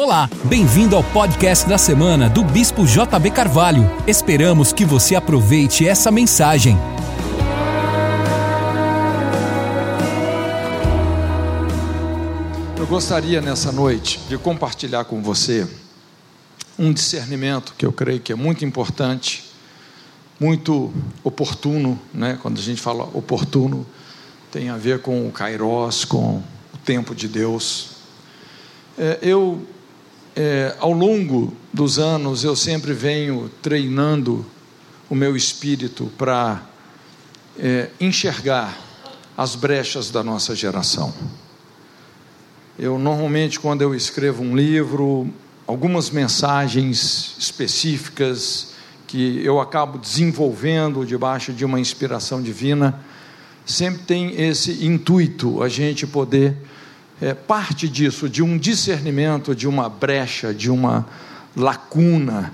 Olá, bem-vindo ao podcast da semana do Bispo JB Carvalho. Esperamos que você aproveite essa mensagem. Eu gostaria nessa noite de compartilhar com você um discernimento que eu creio que é muito importante, muito oportuno, né? Quando a gente fala oportuno, tem a ver com o Kairos, com o tempo de Deus. É, eu é, ao longo dos anos, eu sempre venho treinando o meu espírito para é, enxergar as brechas da nossa geração. Eu normalmente, quando eu escrevo um livro, algumas mensagens específicas que eu acabo desenvolvendo debaixo de uma inspiração divina, sempre tem esse intuito, a gente poder é, parte disso, de um discernimento, de uma brecha, de uma lacuna,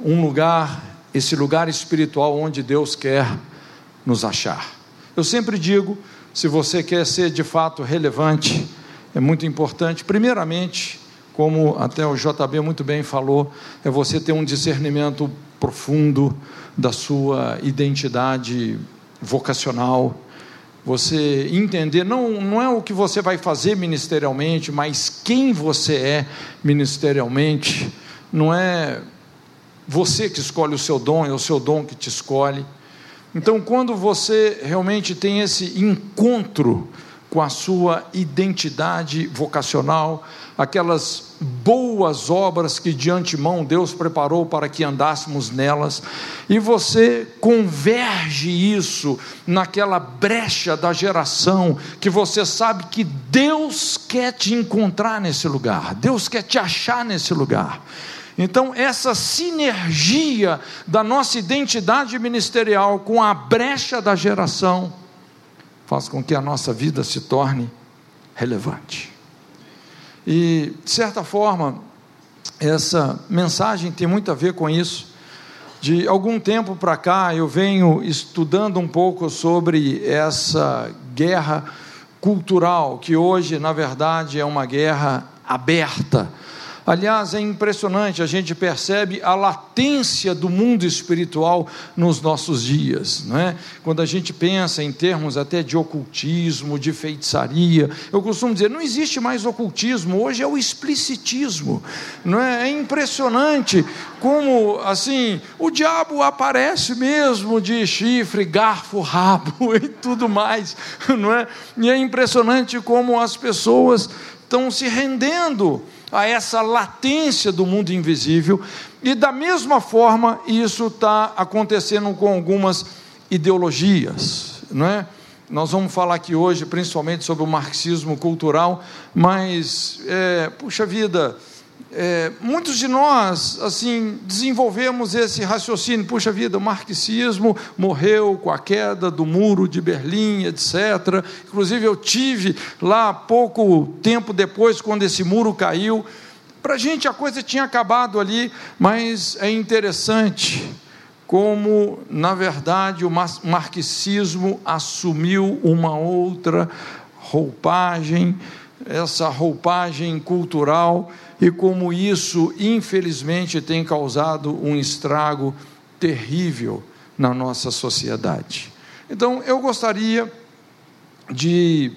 um lugar, esse lugar espiritual onde Deus quer nos achar. Eu sempre digo, se você quer ser de fato relevante, é muito importante, primeiramente, como até o JB muito bem falou, é você ter um discernimento profundo da sua identidade vocacional, você entender, não, não é o que você vai fazer ministerialmente, mas quem você é ministerialmente, não é você que escolhe o seu dom, é o seu dom que te escolhe. Então, quando você realmente tem esse encontro com a sua identidade vocacional, aquelas boas obras que de antemão Deus preparou para que andássemos nelas, e você converge isso naquela brecha da geração que você sabe que Deus quer te encontrar nesse lugar, Deus quer te achar nesse lugar. Então, essa sinergia da nossa identidade ministerial com a brecha da geração, faz com que a nossa vida se torne relevante. E, de certa forma, essa mensagem tem muito a ver com isso. De algum tempo para cá, eu venho estudando um pouco sobre essa guerra cultural, que hoje, na verdade, é uma guerra aberta Aliás, é impressionante, a gente percebe a latência do mundo espiritual nos nossos dias, não é? Quando a gente pensa em termos até de ocultismo, de feitiçaria, eu costumo dizer, não existe mais ocultismo, hoje é o explicitismo, não é? É impressionante como, assim, o diabo aparece mesmo de chifre, garfo, rabo e tudo mais, não é? E é impressionante como as pessoas estão se rendendo a essa latência do mundo invisível, e da mesma forma isso está acontecendo com algumas ideologias, não é? Nós vamos falar aqui hoje principalmente sobre o marxismo cultural, mas, é, puxa vida, é, muitos de nós, assim, desenvolvemos esse raciocínio, puxa vida, o marxismo morreu com a queda do muro de Berlim, etc. Inclusive eu tive lá pouco tempo depois, quando esse muro caiu. Para a gente a coisa tinha acabado ali, mas é interessante como, na verdade, o marxismo assumiu uma outra roupagem, essa roupagem cultural e como isso, infelizmente, tem causado um estrago terrível na nossa sociedade. Então, eu gostaria de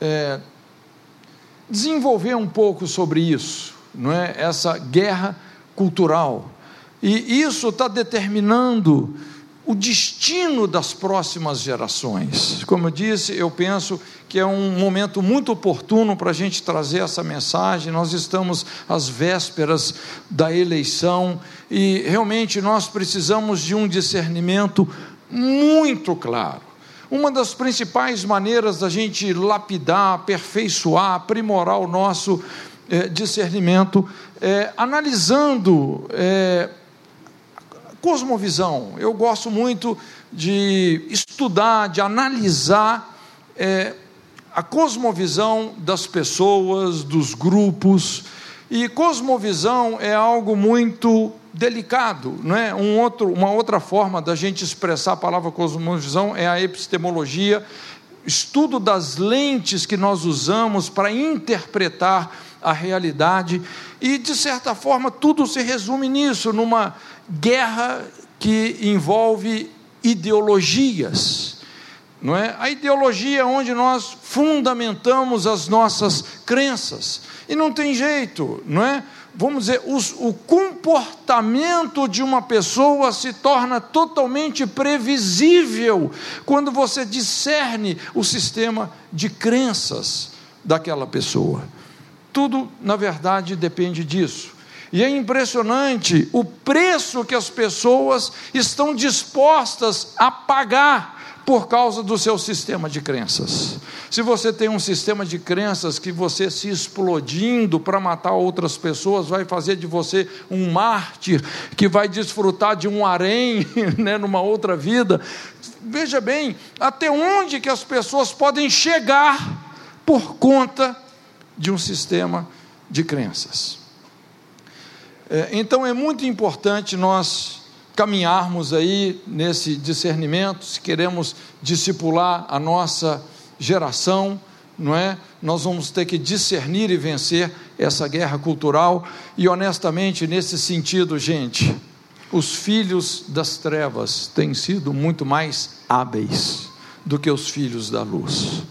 é, desenvolver um pouco sobre isso, não é? Essa guerra cultural. E isso está determinando o destino das próximas gerações. Como eu disse, eu penso que é um momento muito oportuno para a gente trazer essa mensagem. Nós estamos às vésperas da eleição e realmente nós precisamos de um discernimento muito claro. Uma das principais maneiras da gente lapidar, aperfeiçoar, aprimorar o nosso é, discernimento é analisando. É, cosmovisão. Eu gosto muito de estudar, de analisar é, a cosmovisão das pessoas, dos grupos. E cosmovisão é algo muito delicado, não é? Um outro, uma outra forma da gente expressar a palavra cosmovisão é a epistemologia, estudo das lentes que nós usamos para interpretar a realidade, e de certa forma tudo se resume nisso, numa guerra que envolve ideologias. Não é? A ideologia é onde nós fundamentamos as nossas crenças. E não tem jeito, não é? Vamos dizer, os, o comportamento de uma pessoa se torna totalmente previsível quando você discerne o sistema de crenças daquela pessoa. Tudo, na verdade, depende disso. E é impressionante o preço que as pessoas estão dispostas a pagar por causa do seu sistema de crenças. Se você tem um sistema de crenças que você se explodindo para matar outras pessoas vai fazer de você um mártir que vai desfrutar de um harém, né, numa outra vida. Veja bem, até onde que as pessoas podem chegar por conta de um sistema de crenças. É, então é muito importante nós caminharmos aí nesse discernimento, se queremos discipular a nossa geração, não é? Nós vamos ter que discernir e vencer essa guerra cultural e honestamente nesse sentido, gente, os filhos das trevas têm sido muito mais hábeis do que os filhos da luz.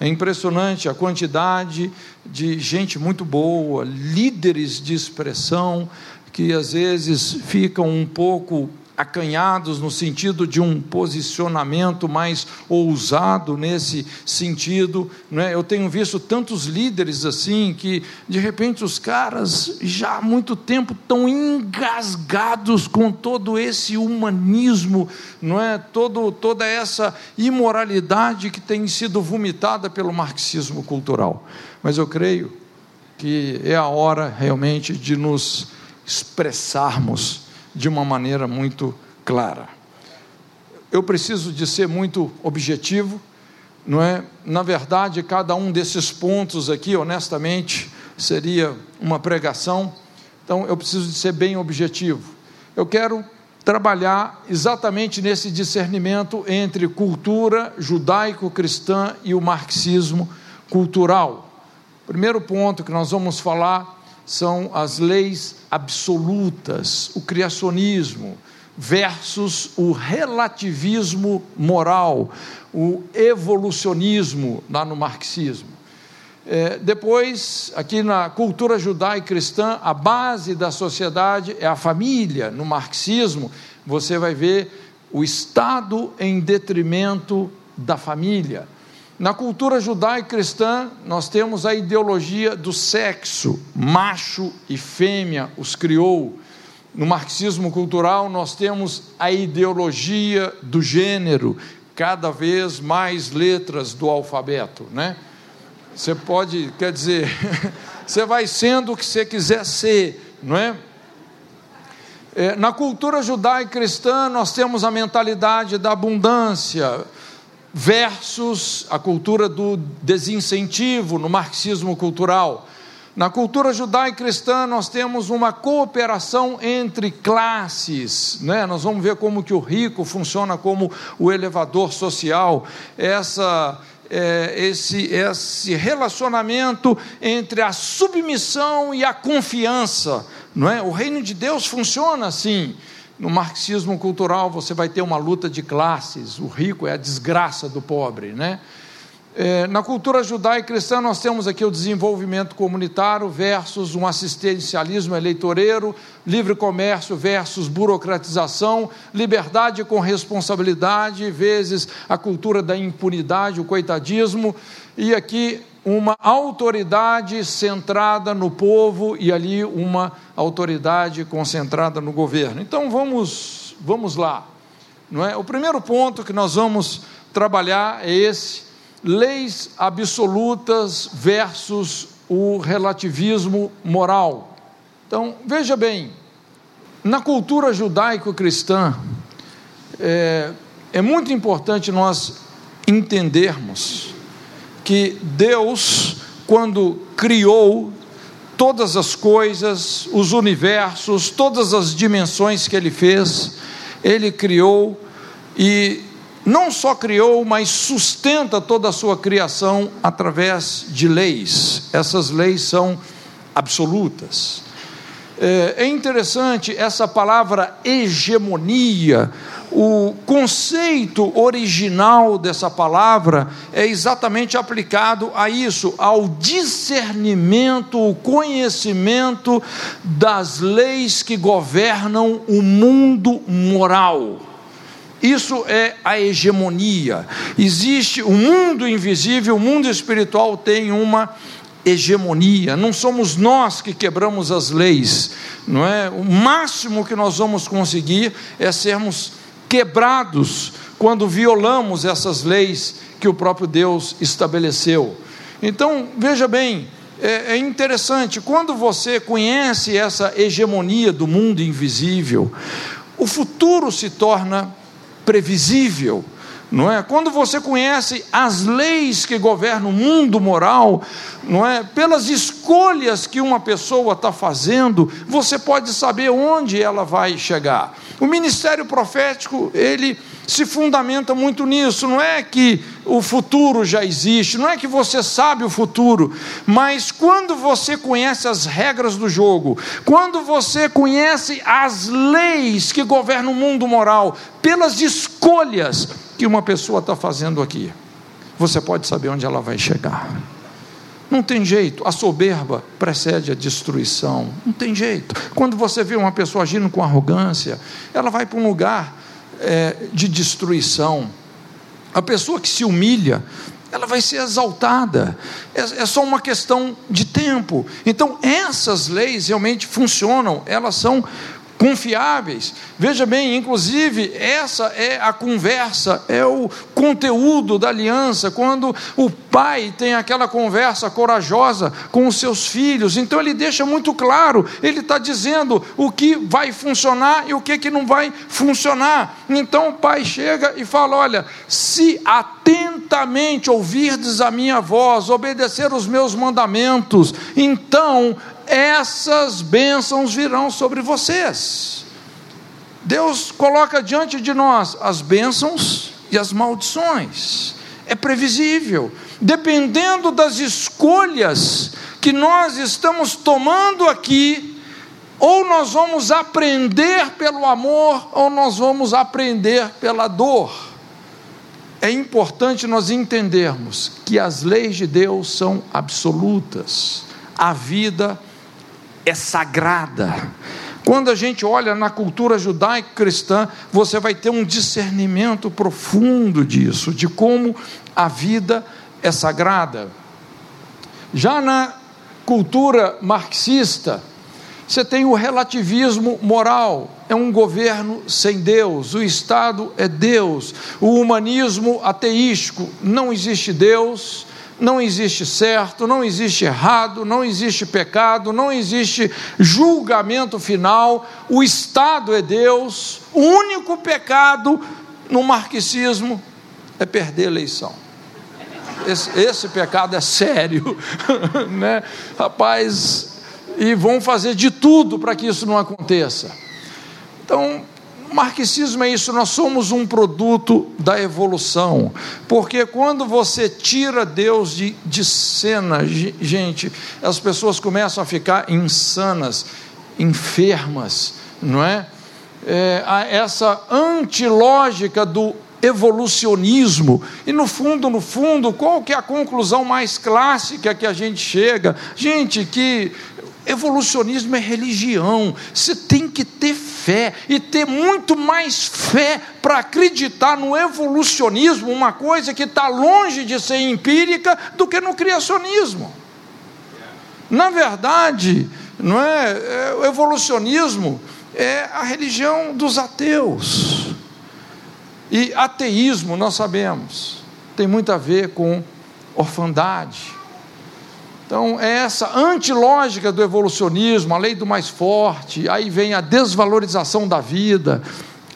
É impressionante a quantidade de gente muito boa, líderes de expressão, que às vezes ficam um pouco acanhados no sentido de um posicionamento mais ousado nesse sentido, não é? Eu tenho visto tantos líderes assim que de repente os caras já há muito tempo estão engasgados com todo esse humanismo, não é? Todo toda essa imoralidade que tem sido vomitada pelo marxismo cultural. Mas eu creio que é a hora realmente de nos expressarmos de uma maneira muito clara. Eu preciso de ser muito objetivo, não é? Na verdade, cada um desses pontos aqui, honestamente, seria uma pregação. Então, eu preciso de ser bem objetivo. Eu quero trabalhar exatamente nesse discernimento entre cultura judaico-cristã e o marxismo cultural. Primeiro ponto que nós vamos falar são as leis absolutas, o criacionismo, versus o relativismo moral, o evolucionismo lá no marxismo. É, depois, aqui na cultura judaica cristã, a base da sociedade é a família. No marxismo, você vai ver o Estado em detrimento da família. Na cultura judaica cristã, nós temos a ideologia do sexo, macho e fêmea os criou. No marxismo cultural, nós temos a ideologia do gênero, cada vez mais letras do alfabeto, né? Você pode, quer dizer, você vai sendo o que você quiser ser, não é? é na cultura judaica cristã, nós temos a mentalidade da abundância, versus a cultura do desincentivo no marxismo cultural. Na cultura judaica cristã nós temos uma cooperação entre classes, né? Nós vamos ver como que o rico funciona como o elevador social. Essa é, esse, esse relacionamento entre a submissão e a confiança, não é? O reino de Deus funciona assim. No marxismo cultural você vai ter uma luta de classes, o rico é a desgraça do pobre, né? É, na cultura judaica cristã, nós temos aqui o desenvolvimento comunitário versus um assistencialismo eleitoreiro, livre comércio versus burocratização, liberdade com responsabilidade, vezes a cultura da impunidade, o coitadismo, e aqui uma autoridade centrada no povo e ali uma autoridade concentrada no governo. Então vamos, vamos lá. Não é? O primeiro ponto que nós vamos trabalhar é esse: leis absolutas versus o relativismo moral. Então veja bem, na cultura judaico-cristã é, é muito importante nós entendermos que Deus, quando criou todas as coisas, os universos, todas as dimensões que Ele fez, Ele criou e não só criou, mas sustenta toda a sua criação através de leis. Essas leis são absolutas. É, é interessante essa palavra hegemonia. O conceito original dessa palavra é exatamente aplicado a isso, ao discernimento, o conhecimento das leis que governam o mundo moral. Isso é a hegemonia. Existe o mundo invisível, o mundo espiritual tem uma hegemonia. Não somos nós que quebramos as leis, não é? O máximo que nós vamos conseguir é sermos quebrados quando violamos essas leis que o próprio Deus estabeleceu. Então, veja bem, é, é interessante, quando você conhece essa hegemonia do mundo invisível, o futuro se torna previsível não é? Quando você conhece as leis que governam o mundo moral, não é? Pelas escolhas que uma pessoa está fazendo, você pode saber onde ela vai chegar. O ministério profético, ele se fundamenta muito nisso. Não é que o futuro já existe, não é que você sabe o futuro, mas quando você conhece as regras do jogo, quando você conhece as leis que governam o mundo moral, pelas escolhas que uma pessoa está fazendo aqui, você pode saber onde ela vai chegar. Não tem jeito, a soberba precede a destruição. Não tem jeito. Quando você vê uma pessoa agindo com arrogância, ela vai para um lugar é, de destruição. A pessoa que se humilha, ela vai ser exaltada. É, é só uma questão de tempo. Então, essas leis realmente funcionam, elas são confiáveis. Veja bem, inclusive, essa é a conversa, é o conteúdo da aliança, quando o pai tem aquela conversa corajosa com os seus filhos. Então ele deixa muito claro, ele está dizendo o que vai funcionar e o que, que não vai funcionar. Então o pai chega e fala: Olha, se atentamente ouvirdes a minha voz, obedecer os meus mandamentos, então essas bênçãos virão sobre vocês. Deus coloca diante de nós as bênçãos e as maldições. É previsível, dependendo das escolhas que nós estamos tomando aqui, ou nós vamos aprender pelo amor, ou nós vamos aprender pela dor. É importante nós entendermos que as leis de Deus são absolutas. A vida é sagrada. Quando a gente olha na cultura judaica cristã, você vai ter um discernimento profundo disso, de como a vida é sagrada. Já na cultura marxista, você tem o relativismo moral, é um governo sem Deus, o Estado é Deus, o humanismo ateístico, não existe Deus, não existe certo, não existe errado, não existe pecado, não existe julgamento final, o Estado é Deus, o único pecado no marxismo é perder a eleição. Esse, esse pecado é sério, né? Rapaz, e vão fazer de tudo para que isso não aconteça. Então, marxismo é isso, nós somos um produto da evolução, porque quando você tira Deus de, de cena, gente, as pessoas começam a ficar insanas, enfermas, não é? é essa antilógica do evolucionismo. E no fundo, no fundo, qual que é a conclusão mais clássica que a gente chega? Gente, que Evolucionismo é religião. Você tem que ter fé e ter muito mais fé para acreditar no evolucionismo, uma coisa que está longe de ser empírica, do que no criacionismo. Na verdade, não é, é o evolucionismo é a religião dos ateus. E ateísmo, nós sabemos, tem muito a ver com orfandade então, é essa antilógica do evolucionismo, a lei do mais forte, aí vem a desvalorização da vida,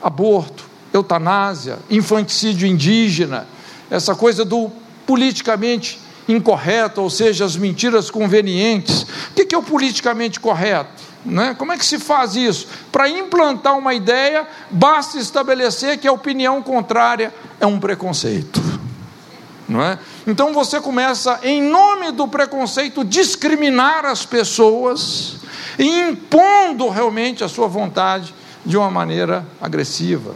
aborto, eutanásia, infanticídio indígena, essa coisa do politicamente incorreto, ou seja, as mentiras convenientes. O que é o politicamente correto? Né? Como é que se faz isso? Para implantar uma ideia, basta estabelecer que a opinião contrária é um preconceito. Não é? Então você começa, em nome do preconceito, discriminar as pessoas e impondo realmente a sua vontade de uma maneira agressiva,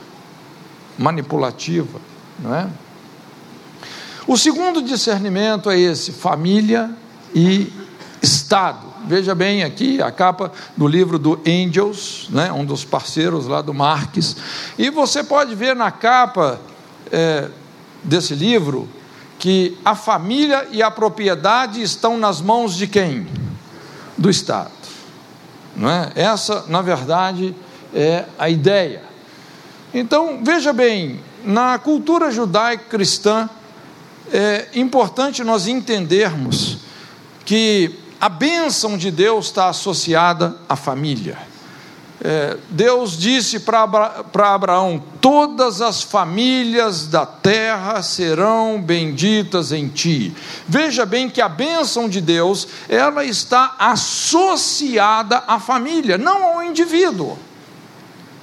manipulativa, não é? O segundo discernimento é esse: família e Estado. Veja bem aqui a capa do livro do Angels, né, um dos parceiros lá do Marques. E você pode ver na capa é, desse livro que a família e a propriedade estão nas mãos de quem? Do Estado. Não é? Essa, na verdade, é a ideia. Então, veja bem, na cultura judaica cristã, é importante nós entendermos que a bênção de Deus está associada à família. É, Deus disse para Abraão: Todas as famílias da terra serão benditas em ti. Veja bem que a bênção de Deus, ela está associada à família, não ao indivíduo,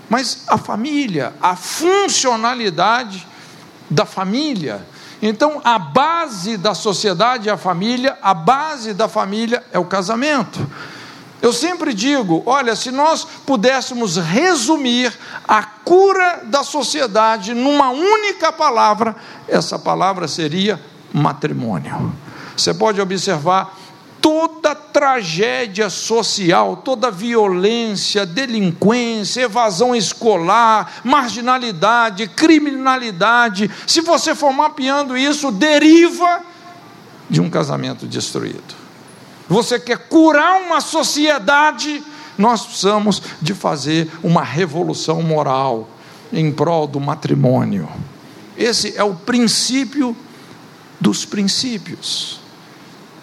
mas à família, à funcionalidade da família. Então, a base da sociedade é a família, a base da família é o casamento. Eu sempre digo: olha, se nós pudéssemos resumir a cura da sociedade numa única palavra, essa palavra seria matrimônio. Você pode observar toda tragédia social, toda violência, delinquência, evasão escolar, marginalidade, criminalidade, se você for mapeando isso, deriva de um casamento destruído. Você quer curar uma sociedade, nós precisamos de fazer uma revolução moral em prol do matrimônio. Esse é o princípio dos princípios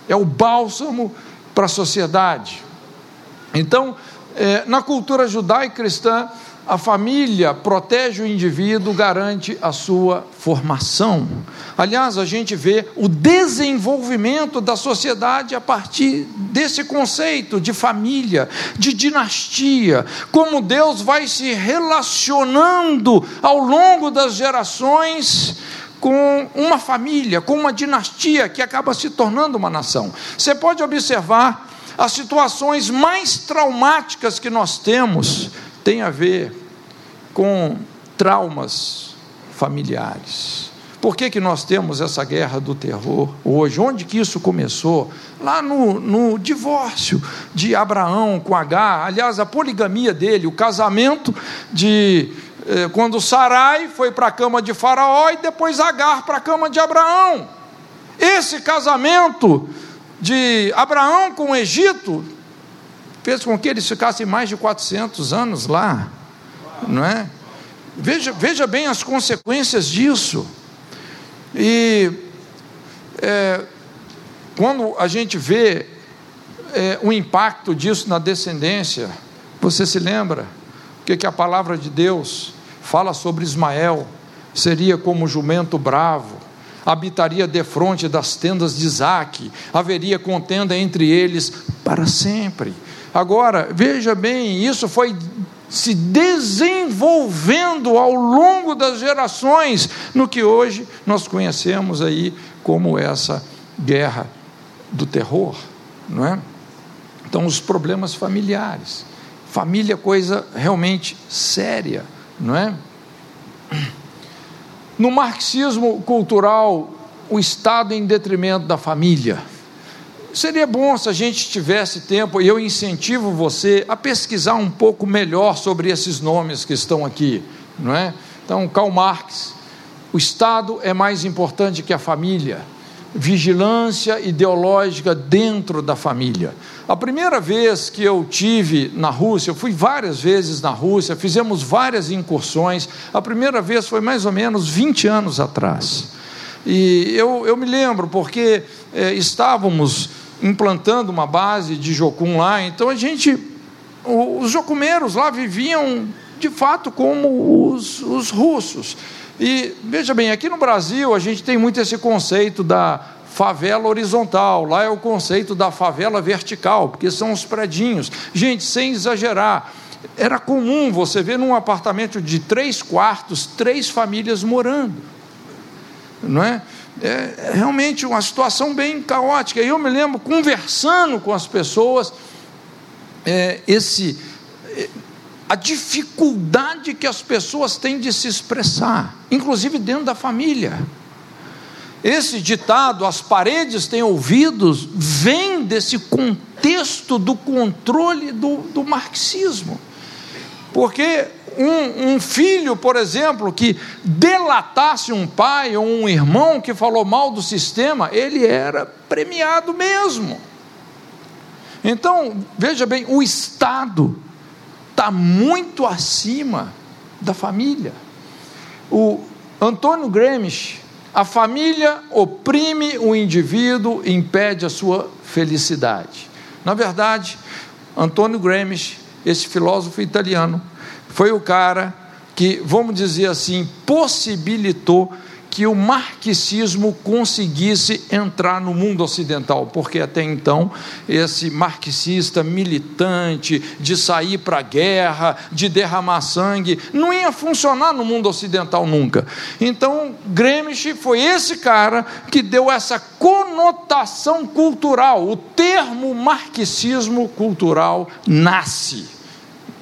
é o bálsamo para a sociedade. Então, é, na cultura judaica cristã, a família protege o indivíduo, garante a sua formação. Aliás, a gente vê o desenvolvimento da sociedade a partir desse conceito de família, de dinastia, como Deus vai se relacionando ao longo das gerações com uma família, com uma dinastia que acaba se tornando uma nação. Você pode observar as situações mais traumáticas que nós temos tem a ver com traumas familiares. Por que, que nós temos essa guerra do terror hoje? Onde que isso começou? Lá no, no divórcio de Abraão com Agar, aliás, a poligamia dele, o casamento de eh, quando Sarai foi para a cama de Faraó e depois Agar para a cama de Abraão. Esse casamento de Abraão com o Egito fez com que eles ficassem mais de 400 anos lá, não é? Veja, veja bem as consequências disso. E é, quando a gente vê é, o impacto disso na descendência, você se lembra o que, que a palavra de Deus fala sobre Ismael, seria como jumento bravo, habitaria defronte das tendas de Isaac, haveria contenda entre eles para sempre. Agora, veja bem, isso foi se desenvolvendo ao longo das gerações no que hoje nós conhecemos aí como essa guerra do terror, não é? Então, os problemas familiares. Família coisa realmente séria não é? No marxismo cultural, o Estado em detrimento da família. Seria bom se a gente tivesse tempo, e eu incentivo você a pesquisar um pouco melhor sobre esses nomes que estão aqui, não é? Então, Karl Marx, o Estado é mais importante que a família vigilância ideológica dentro da família. A primeira vez que eu tive na Rússia, eu fui várias vezes na Rússia, fizemos várias incursões. A primeira vez foi mais ou menos 20 anos atrás. E eu, eu me lembro porque é, estávamos implantando uma base de jocum lá, então a gente, os jocumeiros lá viviam de fato como os, os russos. E veja bem, aqui no Brasil a gente tem muito esse conceito da favela horizontal, lá é o conceito da favela vertical, porque são os predinhos. Gente, sem exagerar, era comum você ver num apartamento de três quartos, três famílias morando, não é? É, realmente uma situação bem caótica. E eu me lembro conversando com as pessoas, é, esse, é, a dificuldade que as pessoas têm de se expressar, inclusive dentro da família. Esse ditado, as paredes têm ouvidos, vem desse contexto do controle do, do marxismo. Porque um, um, filho, por exemplo, que delatasse um pai ou um irmão que falou mal do sistema, ele era premiado mesmo. Então, veja bem, o Estado está muito acima da família. O Antônio Gramsci, a família oprime o indivíduo e impede a sua felicidade. Na verdade, Antônio Gramsci, esse filósofo italiano, foi o cara que, vamos dizer assim, possibilitou que o marxismo conseguisse entrar no mundo ocidental, porque até então esse marxista militante de sair para a guerra, de derramar sangue, não ia funcionar no mundo ocidental nunca. Então, Gramsci foi esse cara que deu essa conotação cultural. O termo marxismo cultural nasce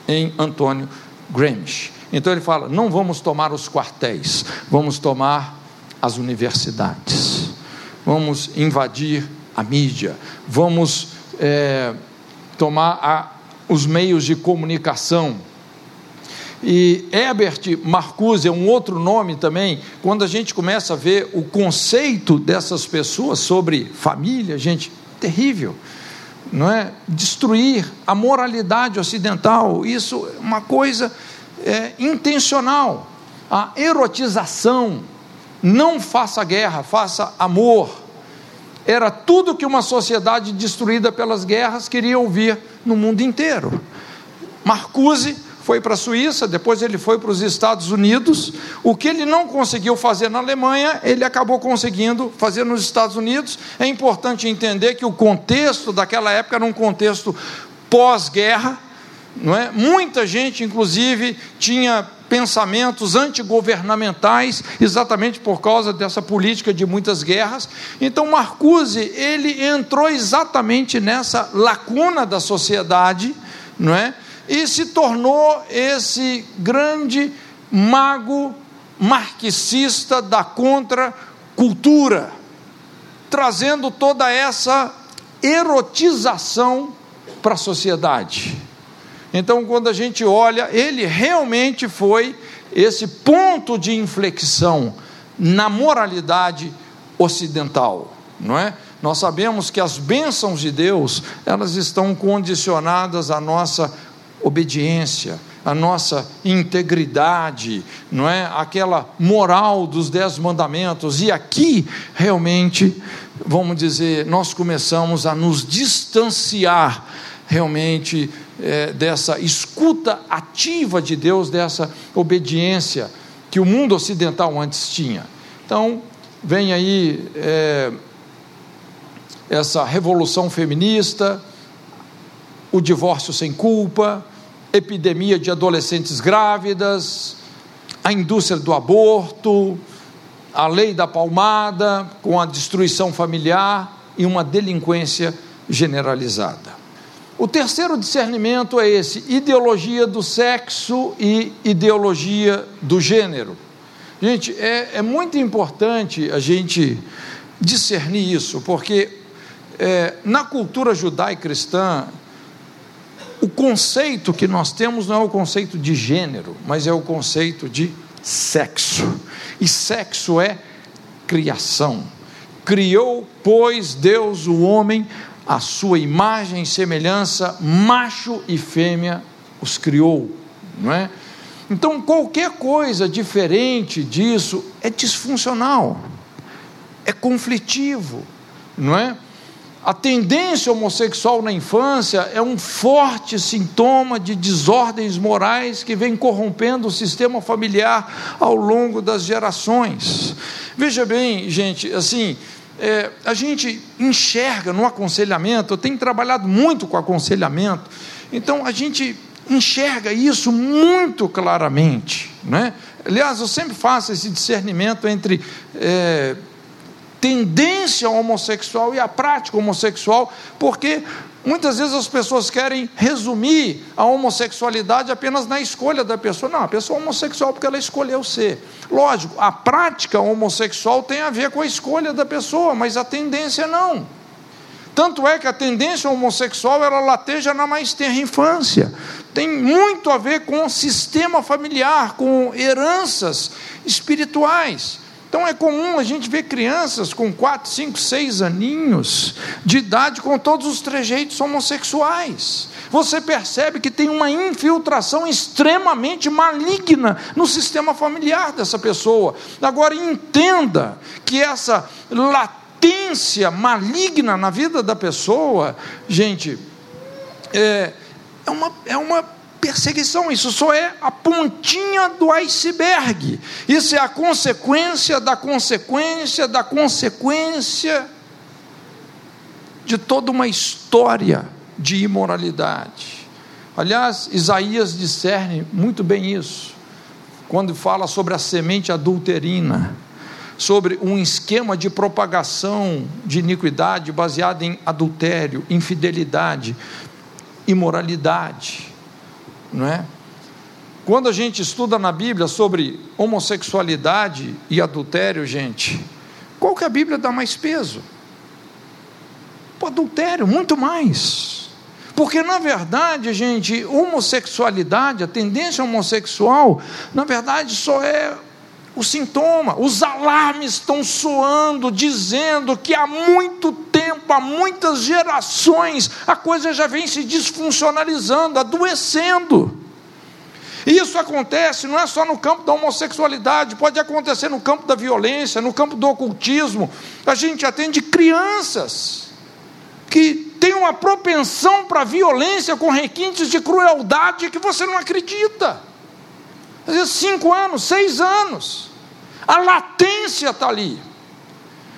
em Antônio Gramsci. Então ele fala: não vamos tomar os quartéis, vamos tomar as universidades, vamos invadir a mídia, vamos é, tomar a, os meios de comunicação. E Herbert Marcuse é um outro nome também, quando a gente começa a ver o conceito dessas pessoas sobre família, gente, terrível, não é? Destruir a moralidade ocidental, isso é uma coisa é, intencional. A erotização, não faça guerra, faça amor. Era tudo que uma sociedade destruída pelas guerras queria ouvir no mundo inteiro. Marcuse foi para a Suíça, depois ele foi para os Estados Unidos. O que ele não conseguiu fazer na Alemanha, ele acabou conseguindo fazer nos Estados Unidos. É importante entender que o contexto daquela época era um contexto pós-guerra, não é? Muita gente, inclusive, tinha pensamentos antigovernamentais, exatamente por causa dessa política de muitas guerras. Então, Marcuse, ele entrou exatamente nessa lacuna da sociedade, não é? E se tornou esse grande mago marxista da contracultura, trazendo toda essa erotização para a sociedade. Então, quando a gente olha, ele realmente foi esse ponto de inflexão na moralidade ocidental, não é? Nós sabemos que as bênçãos de Deus, elas estão condicionadas à nossa obediência, à nossa integridade, não é? Aquela moral dos dez mandamentos. E aqui, realmente, vamos dizer, nós começamos a nos distanciar realmente é, dessa escuta ativa de Deus, dessa obediência que o mundo ocidental antes tinha. Então, vem aí é, essa revolução feminista, o divórcio sem culpa, epidemia de adolescentes grávidas, a indústria do aborto, a lei da palmada, com a destruição familiar e uma delinquência generalizada. O terceiro discernimento é esse: ideologia do sexo e ideologia do gênero. Gente, é, é muito importante a gente discernir isso, porque é, na cultura judaico-cristã, o conceito que nós temos não é o conceito de gênero, mas é o conceito de sexo. E sexo é criação. Criou, pois, Deus o homem a sua imagem e semelhança, macho e fêmea os criou, não é? Então, qualquer coisa diferente disso é disfuncional, é conflitivo, não é? A tendência homossexual na infância é um forte sintoma de desordens morais que vem corrompendo o sistema familiar ao longo das gerações. Veja bem, gente, assim, é, a gente enxerga no aconselhamento, eu tenho trabalhado muito com aconselhamento, então a gente enxerga isso muito claramente. Né? Aliás, eu sempre faço esse discernimento entre é, tendência homossexual e a prática homossexual, porque muitas vezes as pessoas querem resumir a homossexualidade apenas na escolha da pessoa. Não, a pessoa é homossexual porque ela escolheu ser. Lógico, a prática homossexual tem a ver com a escolha da pessoa, mas a tendência não. Tanto é que a tendência homossexual ela lateja na mais tenra infância. Tem muito a ver com o sistema familiar, com heranças espirituais. Então é comum a gente ver crianças com 4, 5, 6 aninhos de idade com todos os trejeitos homossexuais. Você percebe que tem uma infiltração extremamente maligna no sistema familiar dessa pessoa. Agora entenda que essa latência maligna na vida da pessoa, gente, é, é uma, é uma perseguição, isso só é a pontinha do iceberg. Isso é a consequência da consequência da consequência de toda uma história de imoralidade. Aliás, Isaías discerne muito bem isso, quando fala sobre a semente adulterina, sobre um esquema de propagação de iniquidade baseado em adultério, infidelidade, imoralidade não é? Quando a gente estuda na Bíblia sobre homossexualidade e adultério, gente, qual que a Bíblia dá mais peso? O adultério, muito mais. Porque, na verdade, gente, homossexualidade, a tendência homossexual, na verdade, só é o sintoma. Os alarmes estão soando, dizendo que há muito tempo, há muitas gerações, a coisa já vem se desfuncionalizando, adoecendo. Isso acontece não é só no campo da homossexualidade, pode acontecer no campo da violência, no campo do ocultismo. A gente atende crianças que têm uma propensão para violência com requintes de crueldade que você não acredita. Às vezes cinco anos, seis anos. A latência está ali.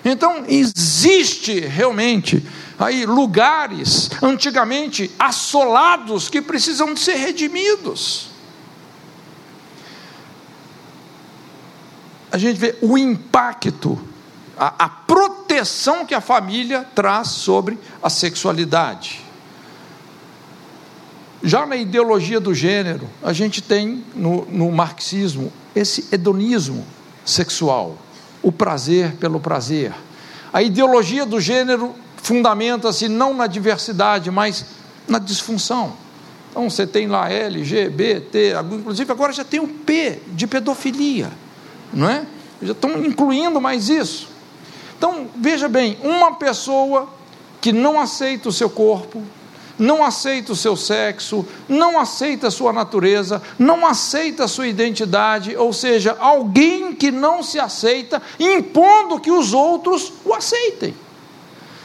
Então, existe realmente aí lugares antigamente assolados que precisam de ser redimidos. A gente vê o impacto, a, a proteção que a família traz sobre a sexualidade. Já na ideologia do gênero, a gente tem no, no marxismo esse hedonismo sexual o prazer pelo prazer. A ideologia do gênero fundamenta-se não na diversidade, mas na disfunção. Então você tem lá L, G, B, T, inclusive agora já tem o P de pedofilia, não é? Já estão incluindo mais isso. Então veja bem, uma pessoa que não aceita o seu corpo, não aceita o seu sexo, não aceita a sua natureza, não aceita a sua identidade, ou seja, alguém que não se aceita, impondo que os outros o aceitem.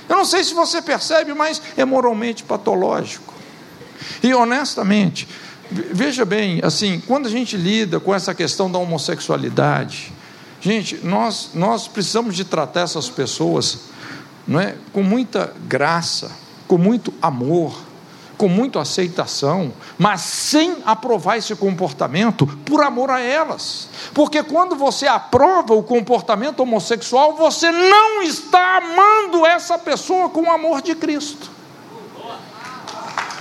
Eu não sei se você percebe, mas é moralmente patológico. E honestamente, veja bem, assim, quando a gente lida com essa questão da homossexualidade, gente, nós, nós precisamos de tratar essas pessoas não é, com muita graça, com muito amor, com muita aceitação, mas sem aprovar esse comportamento por amor a elas. Porque quando você aprova o comportamento homossexual, você não está amando essa pessoa com o amor de Cristo.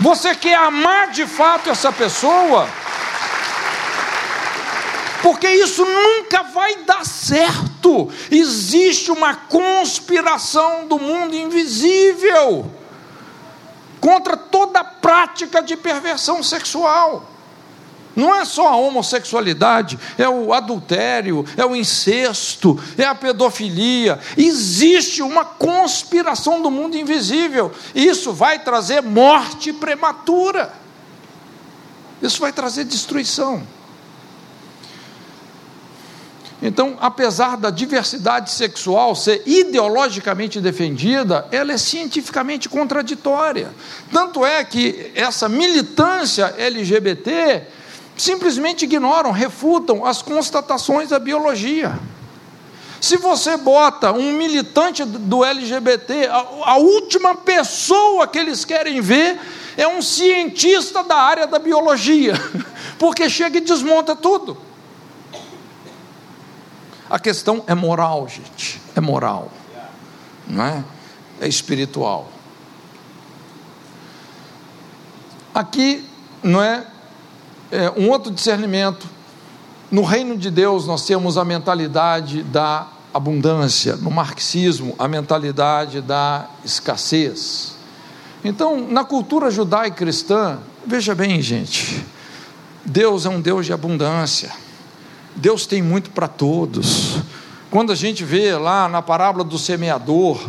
Você quer amar de fato essa pessoa, porque isso nunca vai dar certo. Existe uma conspiração do mundo invisível contra toda prática de perversão sexual. Não é só a homossexualidade, é o adultério, é o incesto, é a pedofilia. Existe uma conspiração do mundo invisível. Isso vai trazer morte prematura. Isso vai trazer destruição. Então, apesar da diversidade sexual ser ideologicamente defendida, ela é cientificamente contraditória. Tanto é que essa militância LGBT simplesmente ignoram, refutam as constatações da biologia. Se você bota um militante do LGBT, a, a última pessoa que eles querem ver é um cientista da área da biologia, porque chega e desmonta tudo. A questão é moral, gente, é moral. não é? É espiritual. Aqui, não é, é um outro discernimento. No reino de Deus, nós temos a mentalidade da abundância, no marxismo, a mentalidade da escassez. Então, na cultura judaica cristã, veja bem, gente, Deus é um Deus de abundância. Deus tem muito para todos. Quando a gente vê lá na parábola do semeador,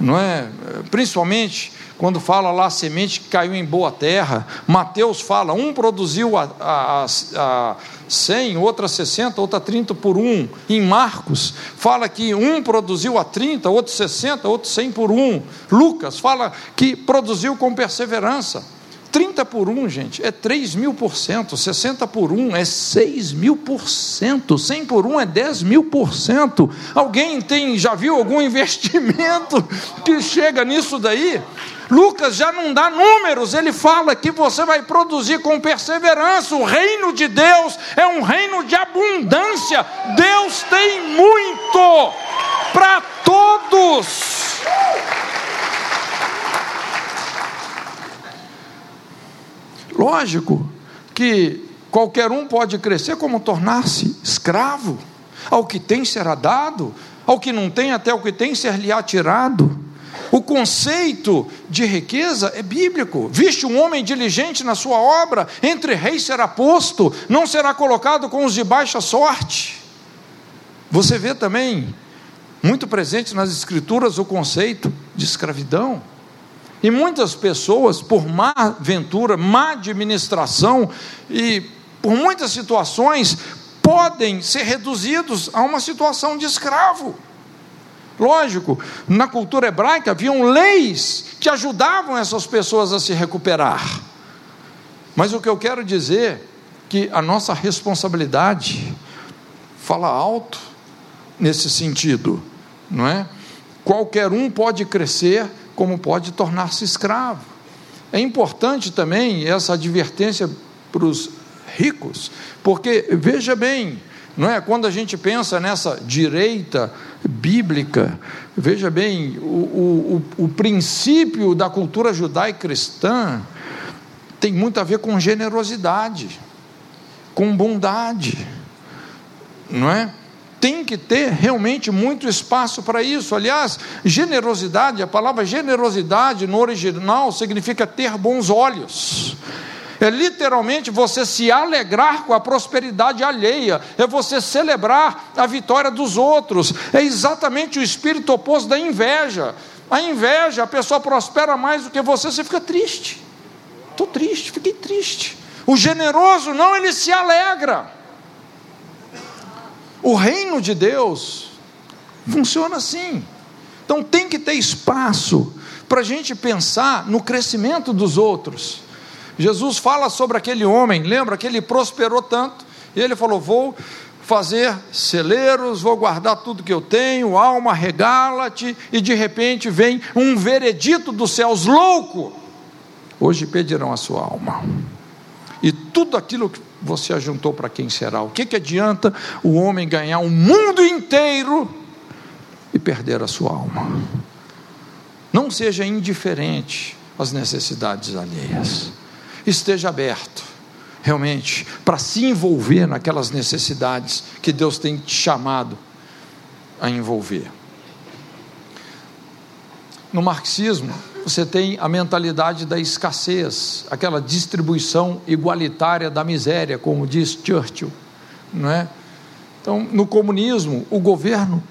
não é? Principalmente quando fala lá a semente que caiu em boa terra, Mateus fala, um produziu a, a, a 100, outra 60, outra 30 por um. Em Marcos, fala que um produziu a 30, outro 60, outro 100 por um. Lucas fala que produziu com perseverança. 30 por 1, gente, é 3 mil por cento, 60 por 1 é 6 mil por cento, 100 por 1 é 10 mil por cento. Alguém tem, já viu algum investimento que chega nisso daí? Lucas já não dá números, ele fala que você vai produzir com perseverança. O reino de Deus é um reino de abundância. Deus tem muito para todos. Lógico que qualquer um pode crescer como tornar-se escravo. Ao que tem será dado, ao que não tem, até o que tem ser lhe atirado. O conceito de riqueza é bíblico. Viste um homem diligente na sua obra, entre reis será posto, não será colocado com os de baixa sorte. Você vê também, muito presente nas Escrituras, o conceito de escravidão. E muitas pessoas, por má ventura, má administração e por muitas situações, podem ser reduzidos a uma situação de escravo. Lógico, na cultura hebraica haviam leis que ajudavam essas pessoas a se recuperar. Mas o que eu quero dizer é que a nossa responsabilidade fala alto nesse sentido, não é? Qualquer um pode crescer como pode tornar-se escravo. É importante também essa advertência para os ricos, porque veja bem, não é? Quando a gente pensa nessa direita bíblica, veja bem, o, o, o princípio da cultura judaica cristã tem muito a ver com generosidade, com bondade, não é? Tem que ter realmente muito espaço para isso. Aliás, generosidade, a palavra generosidade no original significa ter bons olhos. É literalmente você se alegrar com a prosperidade alheia, é você celebrar a vitória dos outros. É exatamente o espírito oposto da inveja. A inveja, a pessoa prospera mais do que você, você fica triste. Estou triste, fiquei triste. O generoso não, ele se alegra. O reino de Deus funciona assim. Então tem que ter espaço para a gente pensar no crescimento dos outros. Jesus fala sobre aquele homem, lembra que ele prosperou tanto, e ele falou: Vou fazer celeiros, vou guardar tudo que eu tenho, alma, regala-te, e de repente vem um veredito dos céus louco. Hoje pedirão a sua alma. E tudo aquilo que você ajuntou para quem será? O que, que adianta o homem ganhar o mundo inteiro e perder a sua alma? Não seja indiferente às necessidades alheias. Esteja aberto, realmente, para se envolver naquelas necessidades que Deus tem te chamado a envolver. No marxismo, você tem a mentalidade da escassez, aquela distribuição igualitária da miséria, como diz Churchill, não é? Então, no comunismo, o governo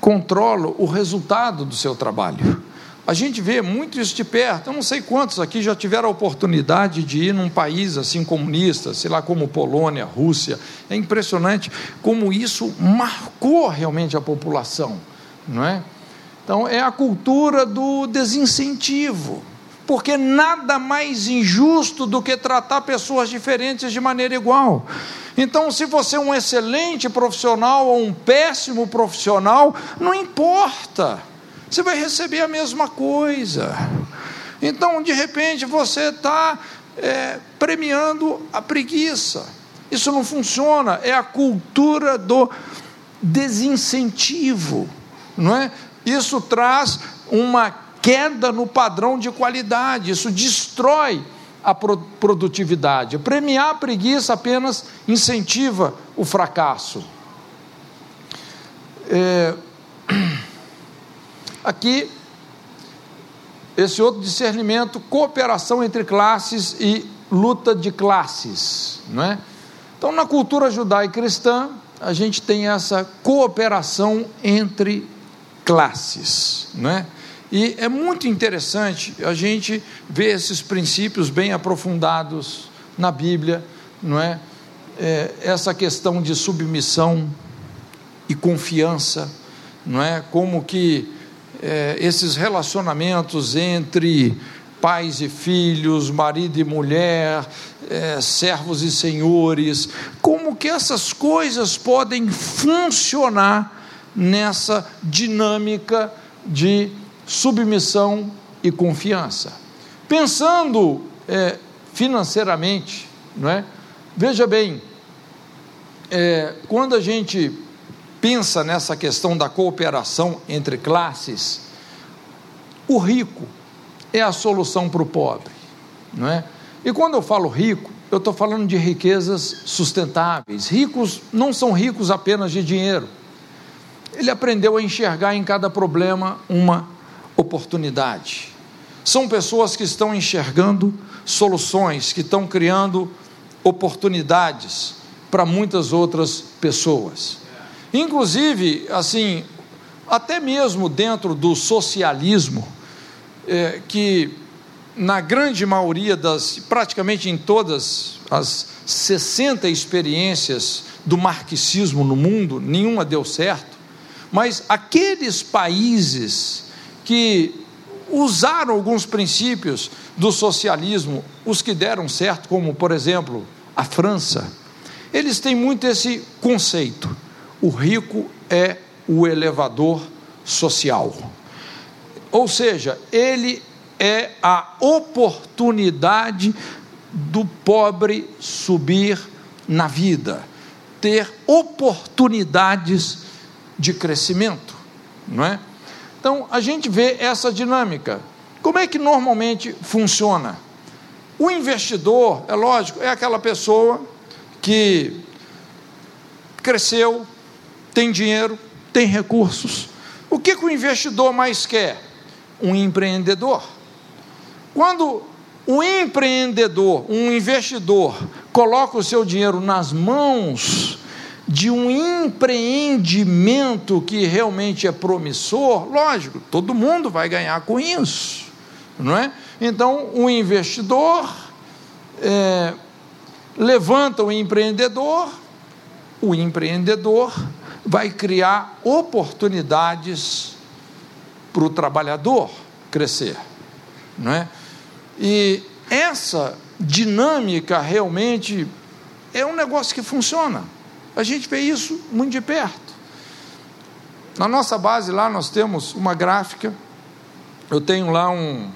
controla o resultado do seu trabalho. A gente vê muito isso de perto. Eu não sei quantos aqui já tiveram a oportunidade de ir num país assim comunista, sei lá, como Polônia, Rússia. É impressionante como isso marcou realmente a população, não é? Então, é a cultura do desincentivo, porque nada mais injusto do que tratar pessoas diferentes de maneira igual. Então, se você é um excelente profissional ou um péssimo profissional, não importa, você vai receber a mesma coisa. Então, de repente, você está é, premiando a preguiça. Isso não funciona, é a cultura do desincentivo, não é? Isso traz uma queda no padrão de qualidade, isso destrói a produtividade. Premiar a preguiça apenas incentiva o fracasso. É, aqui, esse outro discernimento, cooperação entre classes e luta de classes, não é? Então, na cultura judaica cristã, a gente tem essa cooperação entre classes, não é? E é muito interessante a gente ver esses princípios bem aprofundados na Bíblia, não é? é essa questão de submissão e confiança, não é? Como que é, esses relacionamentos entre pais e filhos, marido e mulher, é, servos e senhores, como que essas coisas podem funcionar nessa dinâmica de submissão e confiança. Pensando é, financeiramente, não é? Veja bem, é, quando a gente pensa nessa questão da cooperação entre classes, o rico é a solução para o pobre, não é? E quando eu falo rico, eu estou falando de riquezas sustentáveis. Ricos não são ricos apenas de dinheiro. Ele aprendeu a enxergar em cada problema uma oportunidade. São pessoas que estão enxergando soluções, que estão criando oportunidades para muitas outras pessoas. Inclusive, assim, até mesmo dentro do socialismo, é, que na grande maioria das, praticamente em todas as 60 experiências do marxismo no mundo, nenhuma deu certo, mas aqueles países que usaram alguns princípios do socialismo, os que deram certo, como por exemplo a França, eles têm muito esse conceito: o rico é o elevador social. Ou seja, ele é a oportunidade do pobre subir na vida, ter oportunidades de crescimento, não é? Então, a gente vê essa dinâmica. Como é que normalmente funciona? O investidor, é lógico, é aquela pessoa que cresceu, tem dinheiro, tem recursos. O que, que o investidor mais quer? Um empreendedor. Quando o empreendedor, um investidor, coloca o seu dinheiro nas mãos de um empreendimento que realmente é promissor, lógico, todo mundo vai ganhar com isso, não é? Então, o investidor é, levanta o empreendedor, o empreendedor vai criar oportunidades para o trabalhador crescer, não é? E essa dinâmica realmente é um negócio que funciona. A gente vê isso muito de perto. Na nossa base lá nós temos uma gráfica. Eu tenho lá um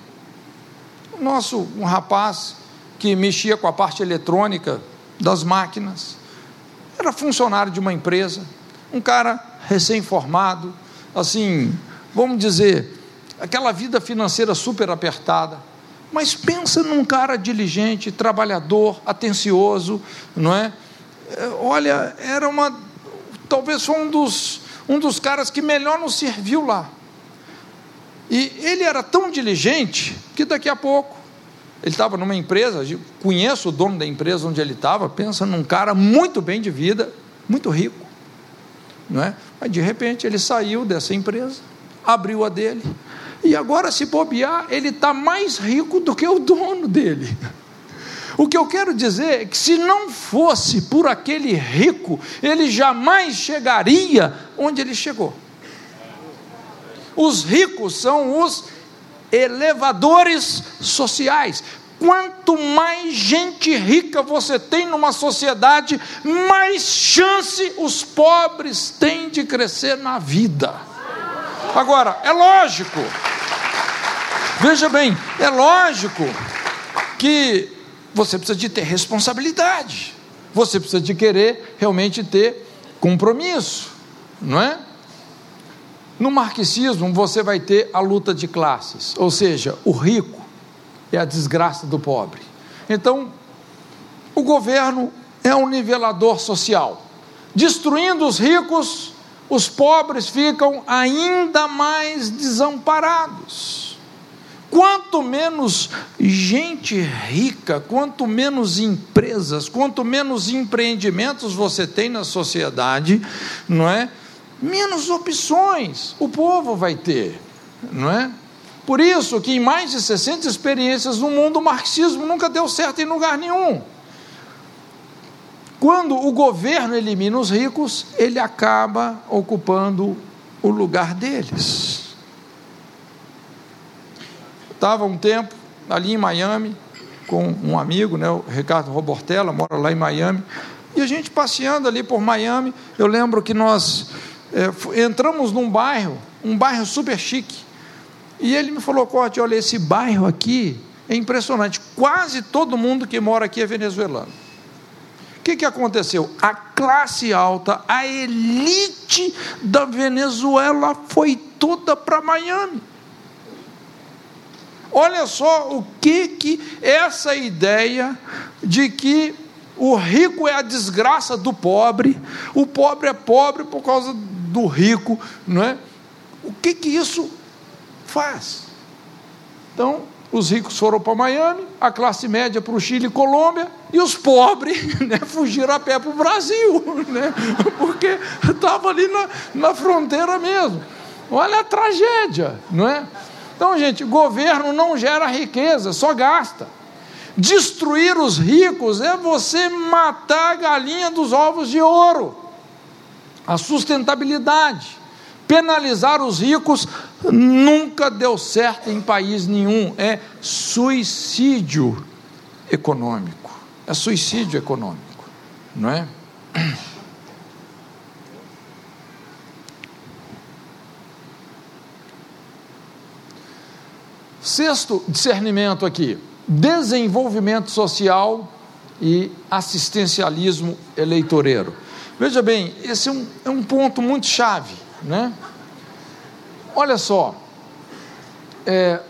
nosso um rapaz que mexia com a parte eletrônica das máquinas. Era funcionário de uma empresa, um cara recém-formado, assim, vamos dizer, aquela vida financeira super apertada. Mas pensa num cara diligente, trabalhador, atencioso, não é? É, olha, era uma. Talvez foi um dos, um dos caras que melhor nos serviu lá. E ele era tão diligente que daqui a pouco ele estava numa empresa, conheço o dono da empresa onde ele estava, pensa num cara muito bem de vida, muito rico, não é? Mas de repente ele saiu dessa empresa, abriu a dele, e agora se bobear, ele está mais rico do que o dono dele. O que eu quero dizer é que se não fosse por aquele rico, ele jamais chegaria onde ele chegou. Os ricos são os elevadores sociais. Quanto mais gente rica você tem numa sociedade, mais chance os pobres têm de crescer na vida. Agora, é lógico, veja bem, é lógico que você precisa de ter responsabilidade. Você precisa de querer realmente ter compromisso, não é? No marxismo, você vai ter a luta de classes, ou seja, o rico é a desgraça do pobre. Então, o governo é um nivelador social. Destruindo os ricos, os pobres ficam ainda mais desamparados. Quanto menos gente rica, quanto menos empresas, quanto menos empreendimentos você tem na sociedade, não é? Menos opções o povo vai ter, não é? Por isso que em mais de 60 experiências no mundo o marxismo nunca deu certo em lugar nenhum. Quando o governo elimina os ricos, ele acaba ocupando o lugar deles. Estava um tempo ali em Miami com um amigo, né, o Ricardo Robortella, mora lá em Miami, e a gente passeando ali por Miami, eu lembro que nós é, entramos num bairro, um bairro super chique, e ele me falou, Corte, olha, esse bairro aqui é impressionante, quase todo mundo que mora aqui é venezuelano. O que, que aconteceu? A classe alta, a elite da Venezuela foi toda para Miami. Olha só o que que essa ideia de que o rico é a desgraça do pobre, o pobre é pobre por causa do rico, não é? O que que isso faz? Então, os ricos foram para Miami, a classe média para o Chile e Colômbia, e os pobres né, fugiram a pé para o Brasil, né, porque estava ali na, na fronteira mesmo. Olha a tragédia, não é? Então, gente, governo não gera riqueza, só gasta. Destruir os ricos é você matar a galinha dos ovos de ouro. A sustentabilidade. Penalizar os ricos nunca deu certo em país nenhum. É suicídio econômico. É suicídio econômico, não é? Sexto discernimento aqui: desenvolvimento social e assistencialismo eleitoreiro. Veja bem, esse é um, é um ponto muito chave, né? Olha só, é,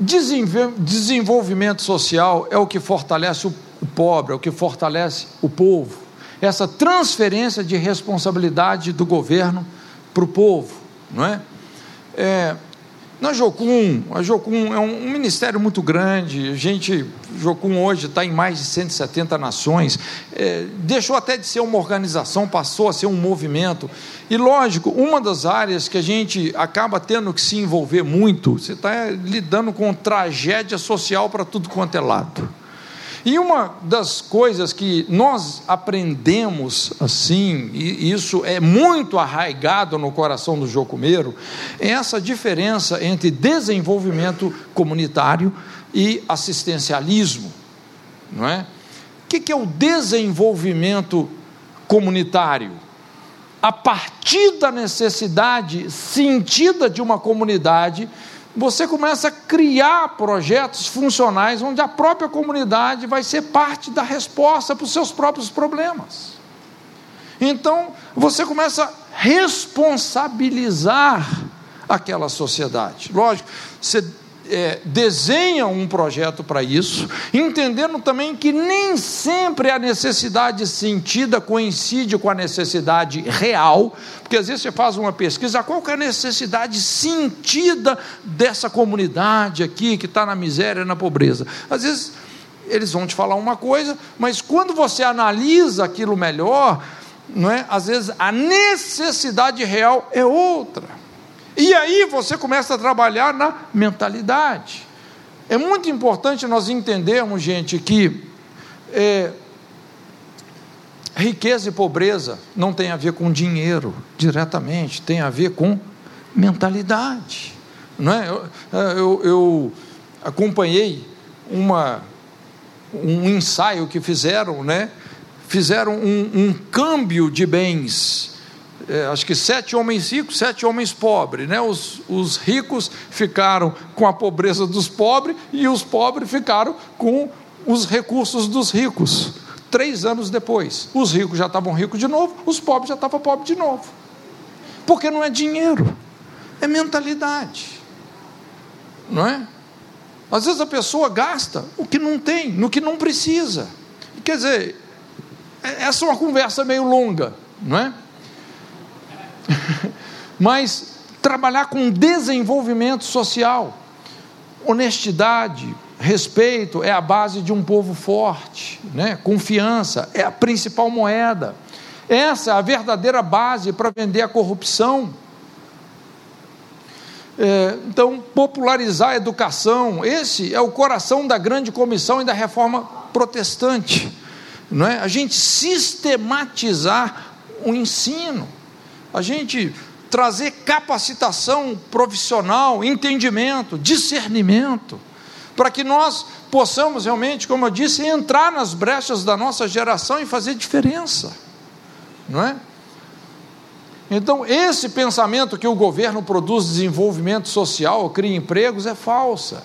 desenvolvimento social é o que fortalece o, pobre, é o que fortalece o povo. Essa transferência de responsabilidade do governo para o povo, não é? é na Jocum, a Jocum é um, um, ministério muito grande, a gente, Jocum hoje está em mais de 170 nações, é, deixou até de ser uma organização, passou a ser um movimento, e lógico, uma das áreas que a gente acaba tendo que se envolver muito, você está lidando com tragédia social para tudo quanto é lado. E uma das coisas que nós aprendemos assim, e isso é muito arraigado no coração do jocumeiro, é essa diferença entre desenvolvimento comunitário e assistencialismo, não é? O que é o desenvolvimento comunitário? A partir da necessidade sentida de uma comunidade, você começa a criar projetos funcionais onde a própria comunidade vai ser parte da resposta para os seus próprios problemas. Então, você começa a responsabilizar aquela sociedade. Lógico, você é, desenha um projeto para isso, entendendo também que nem sempre a necessidade sentida coincide com a necessidade real, porque às vezes você faz uma pesquisa, qual é a necessidade sentida dessa comunidade aqui que está na miséria, na pobreza? Às vezes eles vão te falar uma coisa, mas quando você analisa aquilo melhor, não é? Às vezes a necessidade real é outra. E aí você começa a trabalhar na mentalidade. É muito importante nós entendermos, gente, que é, riqueza e pobreza não tem a ver com dinheiro diretamente, tem a ver com mentalidade. Não é? eu, eu, eu acompanhei uma, um ensaio que fizeram, né? fizeram um, um câmbio de bens é, acho que sete homens ricos, sete homens pobres. Né? Os, os ricos ficaram com a pobreza dos pobres e os pobres ficaram com os recursos dos ricos. Três anos depois, os ricos já estavam ricos de novo, os pobres já estavam pobres de novo. Porque não é dinheiro, é mentalidade, não é? Às vezes a pessoa gasta o que não tem, no que não precisa. Quer dizer, é, essa é uma conversa meio longa, não é? Mas trabalhar com desenvolvimento social, honestidade, respeito é a base de um povo forte, né? confiança é a principal moeda. Essa é a verdadeira base para vender a corrupção. É, então, popularizar a educação, esse é o coração da grande comissão e da reforma protestante. Não é? A gente sistematizar o ensino, a gente trazer capacitação profissional, entendimento, discernimento, para que nós possamos realmente, como eu disse, entrar nas brechas da nossa geração e fazer diferença, não é? Então, esse pensamento que o governo produz desenvolvimento social, cria empregos, é falsa.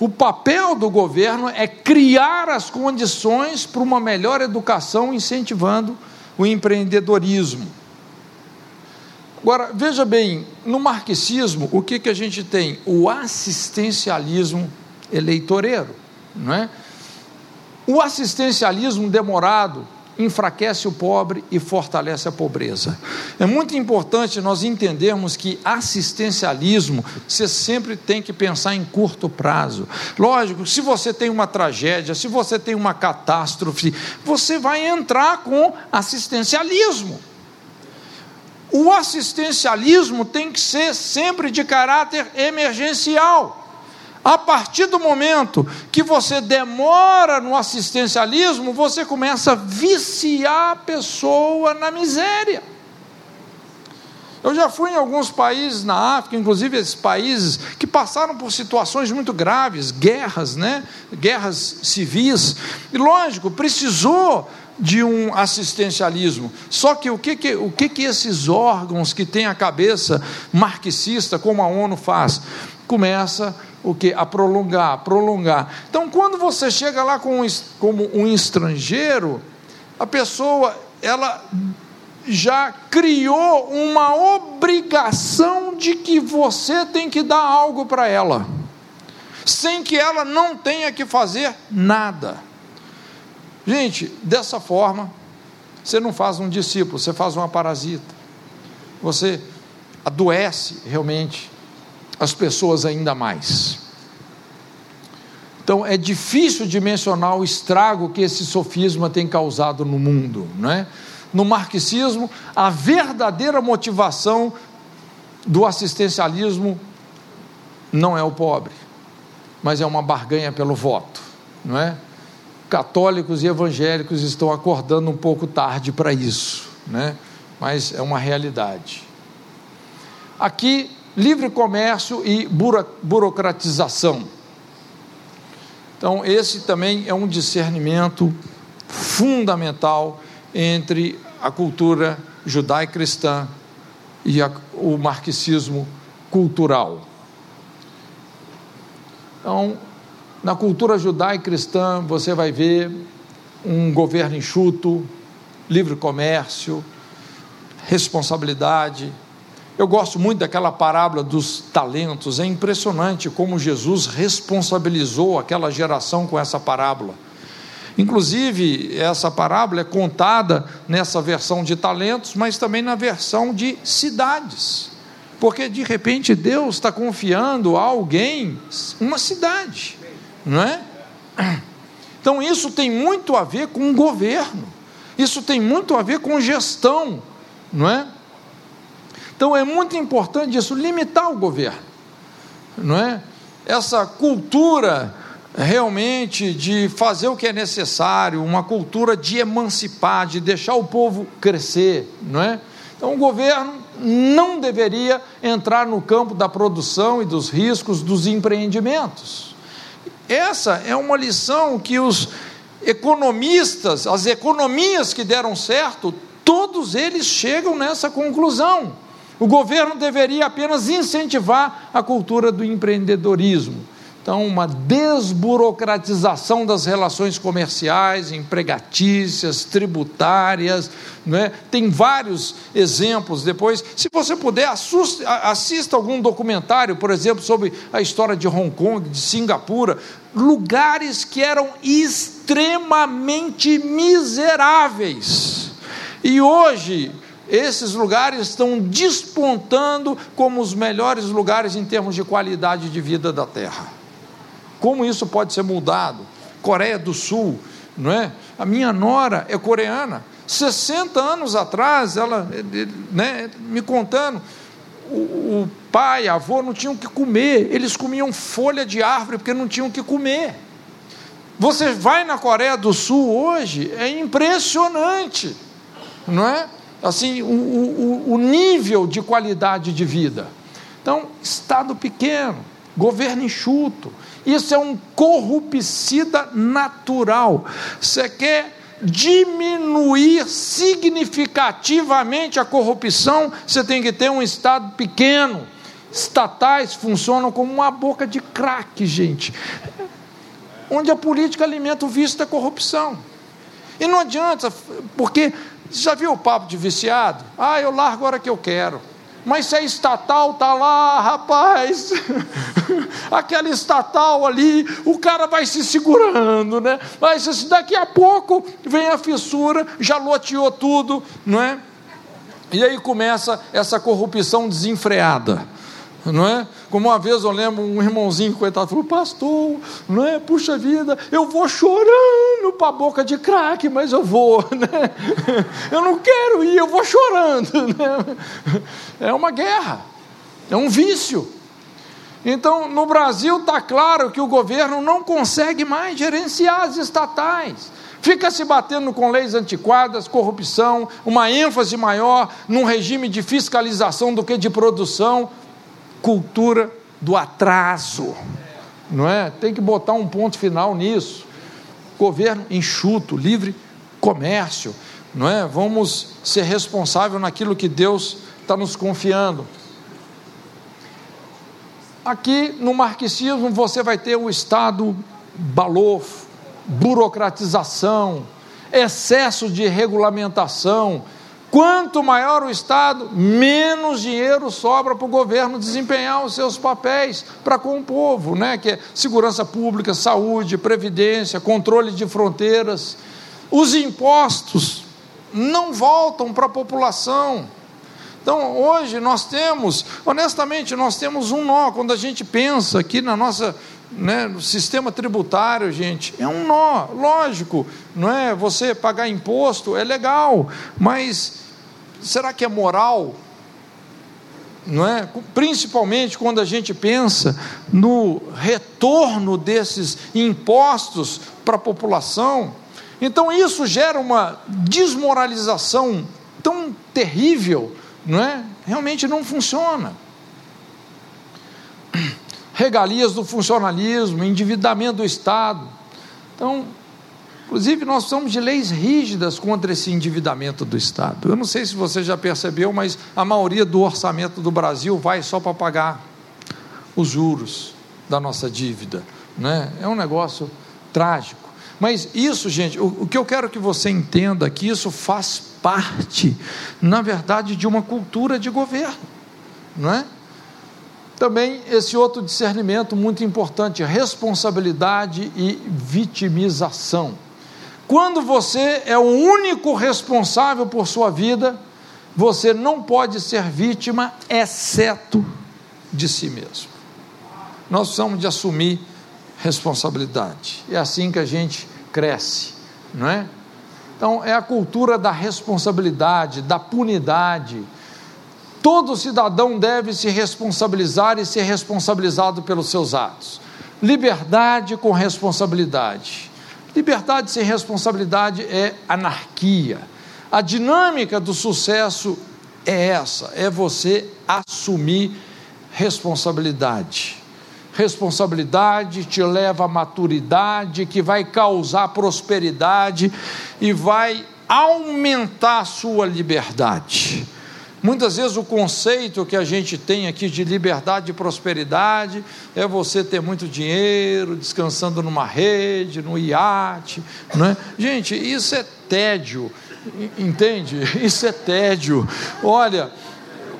O papel do governo é criar as condições para uma melhor educação, incentivando o empreendedorismo. Agora, veja bem, no marxismo, o que, que a gente tem? O assistencialismo eleitoreiro, não é? O assistencialismo demorado enfraquece o pobre e fortalece a pobreza. É muito importante nós entendermos que assistencialismo você sempre tem que pensar em curto prazo. Lógico, se você tem uma tragédia, se você tem uma catástrofe, você vai entrar com assistencialismo. O assistencialismo tem que ser sempre de caráter emergencial. A partir do momento que você demora no assistencialismo, você começa a viciar a pessoa na miséria. Eu já fui em alguns países na África, inclusive esses países que passaram por situações muito graves, guerras, né? Guerras civis. E lógico, precisou de um assistencialismo. Só que o que, que, o que, que esses órgãos que têm a cabeça marxista, como a ONU faz? Começa o que? A prolongar, prolongar. Então, quando você chega lá com um, como um estrangeiro, a pessoa, ela já criou uma obrigação de que você tem que dar algo para ela, sem que ela não tenha que fazer nada. Gente, dessa forma, você não faz um discípulo, você faz uma parasita. Você adoece realmente as pessoas ainda mais. Então é difícil de mencionar o estrago que esse sofisma tem causado no mundo, não é? No marxismo, a verdadeira motivação do assistencialismo não é o pobre, mas é uma barganha pelo voto, não é? Católicos e evangélicos estão acordando um pouco tarde para isso, né? mas é uma realidade. Aqui, livre comércio e burocratização. Então, esse também é um discernimento fundamental entre a cultura judaico-cristã e a, o marxismo cultural. Então, na cultura judaico-cristã, você vai ver um governo enxuto, livre comércio, responsabilidade. Eu gosto muito daquela parábola dos talentos, é impressionante como Jesus responsabilizou aquela geração com essa parábola. Inclusive, essa parábola é contada nessa versão de talentos, mas também na versão de cidades. Porque de repente Deus está confiando a alguém uma cidade não é? Então isso tem muito a ver com o governo, isso tem muito a ver com gestão, não é? Então é muito importante isso, limitar o governo, não é? Essa cultura realmente de fazer o que é necessário, uma cultura de emancipar, de deixar o povo crescer, não é? Então o governo não deveria entrar no campo da produção e dos riscos dos empreendimentos. Essa é uma lição que os economistas, as economias que deram certo, todos eles chegam nessa conclusão. O governo deveria apenas incentivar a cultura do empreendedorismo, Então, uma desburocratização das relações comerciais, empregatícias, tributárias, é? tem vários exemplos depois. Se você puder, assista, assista algum documentário, por exemplo, sobre a história de Hong Kong, de Singapura, lugares que eram extremamente miseráveis. E hoje, esses lugares estão despontando como os melhores lugares em termos de qualidade de vida da Terra. Como isso pode ser mudado? Coreia do Sul, não é? A minha nora é coreana. 60 anos atrás, ela né, me contando, o, o pai, avô não tinham o que comer, eles comiam folha de árvore porque não tinham o que comer. Você vai na Coreia do Sul hoje, é impressionante, não é? Assim, o, o, o nível de qualidade de vida. Então, Estado pequeno, governo enxuto, isso é um corrupicida natural. Você quer diminuir significativamente a corrupção, você tem que ter um Estado pequeno. Estatais funcionam como uma boca de crack, gente. Onde a política alimenta o vício da corrupção. E não adianta, porque já viu o papo de viciado? Ah, eu largo a hora que eu quero. Mas se é estatal, está lá, rapaz. Aquela estatal ali, o cara vai se segurando, né? Mas daqui a pouco vem a fissura, já loteou tudo, não é? E aí começa essa corrupção desenfreada não é? Como uma vez eu lembro um irmãozinho, coitado, falou, pastor, não é? Puxa vida, eu vou chorando para a boca de crack, mas eu vou, né? Eu não quero ir, eu vou chorando, né? É uma guerra, é um vício. Então, no Brasil está claro que o governo não consegue mais gerenciar as estatais. Fica se batendo com leis antiquadas, corrupção, uma ênfase maior num regime de fiscalização do que de produção cultura do atraso, não é? Tem que botar um ponto final nisso. Governo enxuto, livre comércio, não é? Vamos ser responsáveis naquilo que Deus está nos confiando. Aqui no marxismo você vai ter o Estado balofo, burocratização, excesso de regulamentação, Quanto maior o Estado, menos dinheiro sobra para o governo desempenhar os seus papéis para com o povo, né? que é segurança pública, saúde, previdência, controle de fronteiras. Os impostos não voltam para a população. Então, hoje nós temos, honestamente, nós temos um nó quando a gente pensa aqui na nossa né, no sistema tributário, gente, é um nó, lógico, não é? Você pagar imposto é legal, mas será que é moral? Não é? Principalmente quando a gente pensa no retorno desses impostos para a população. Então isso gera uma desmoralização tão terrível, não é? Realmente não funciona. Regalias do funcionalismo, endividamento do Estado. Então, Inclusive, nós somos de leis rígidas contra esse endividamento do Estado. Eu não sei se você já percebeu, mas a maioria do orçamento do Brasil vai só para pagar os juros da nossa dívida. Né? É um negócio trágico. Mas isso, gente, o, o que eu quero que você entenda é que isso faz parte, na verdade, de uma cultura de governo. Não é? Também esse outro discernimento muito importante, responsabilidade e vitimização. Quando você é o único responsável por sua vida, você não pode ser vítima, exceto de si mesmo. Nós precisamos de assumir responsabilidade. É assim que a gente cresce, não é? Então, é a cultura da responsabilidade, da punidade. Todo cidadão deve se responsabilizar e ser responsabilizado pelos seus atos. Liberdade com responsabilidade. Liberdade sem responsabilidade é anarquia. A dinâmica do sucesso é essa: é você assumir responsabilidade. Responsabilidade te leva à maturidade, que vai causar prosperidade e vai aumentar a sua liberdade. Muitas vezes o conceito que a gente tem aqui de liberdade e prosperidade é você ter muito dinheiro, descansando numa rede, no iate, não é? Gente, isso é tédio, entende? Isso é tédio. Olha,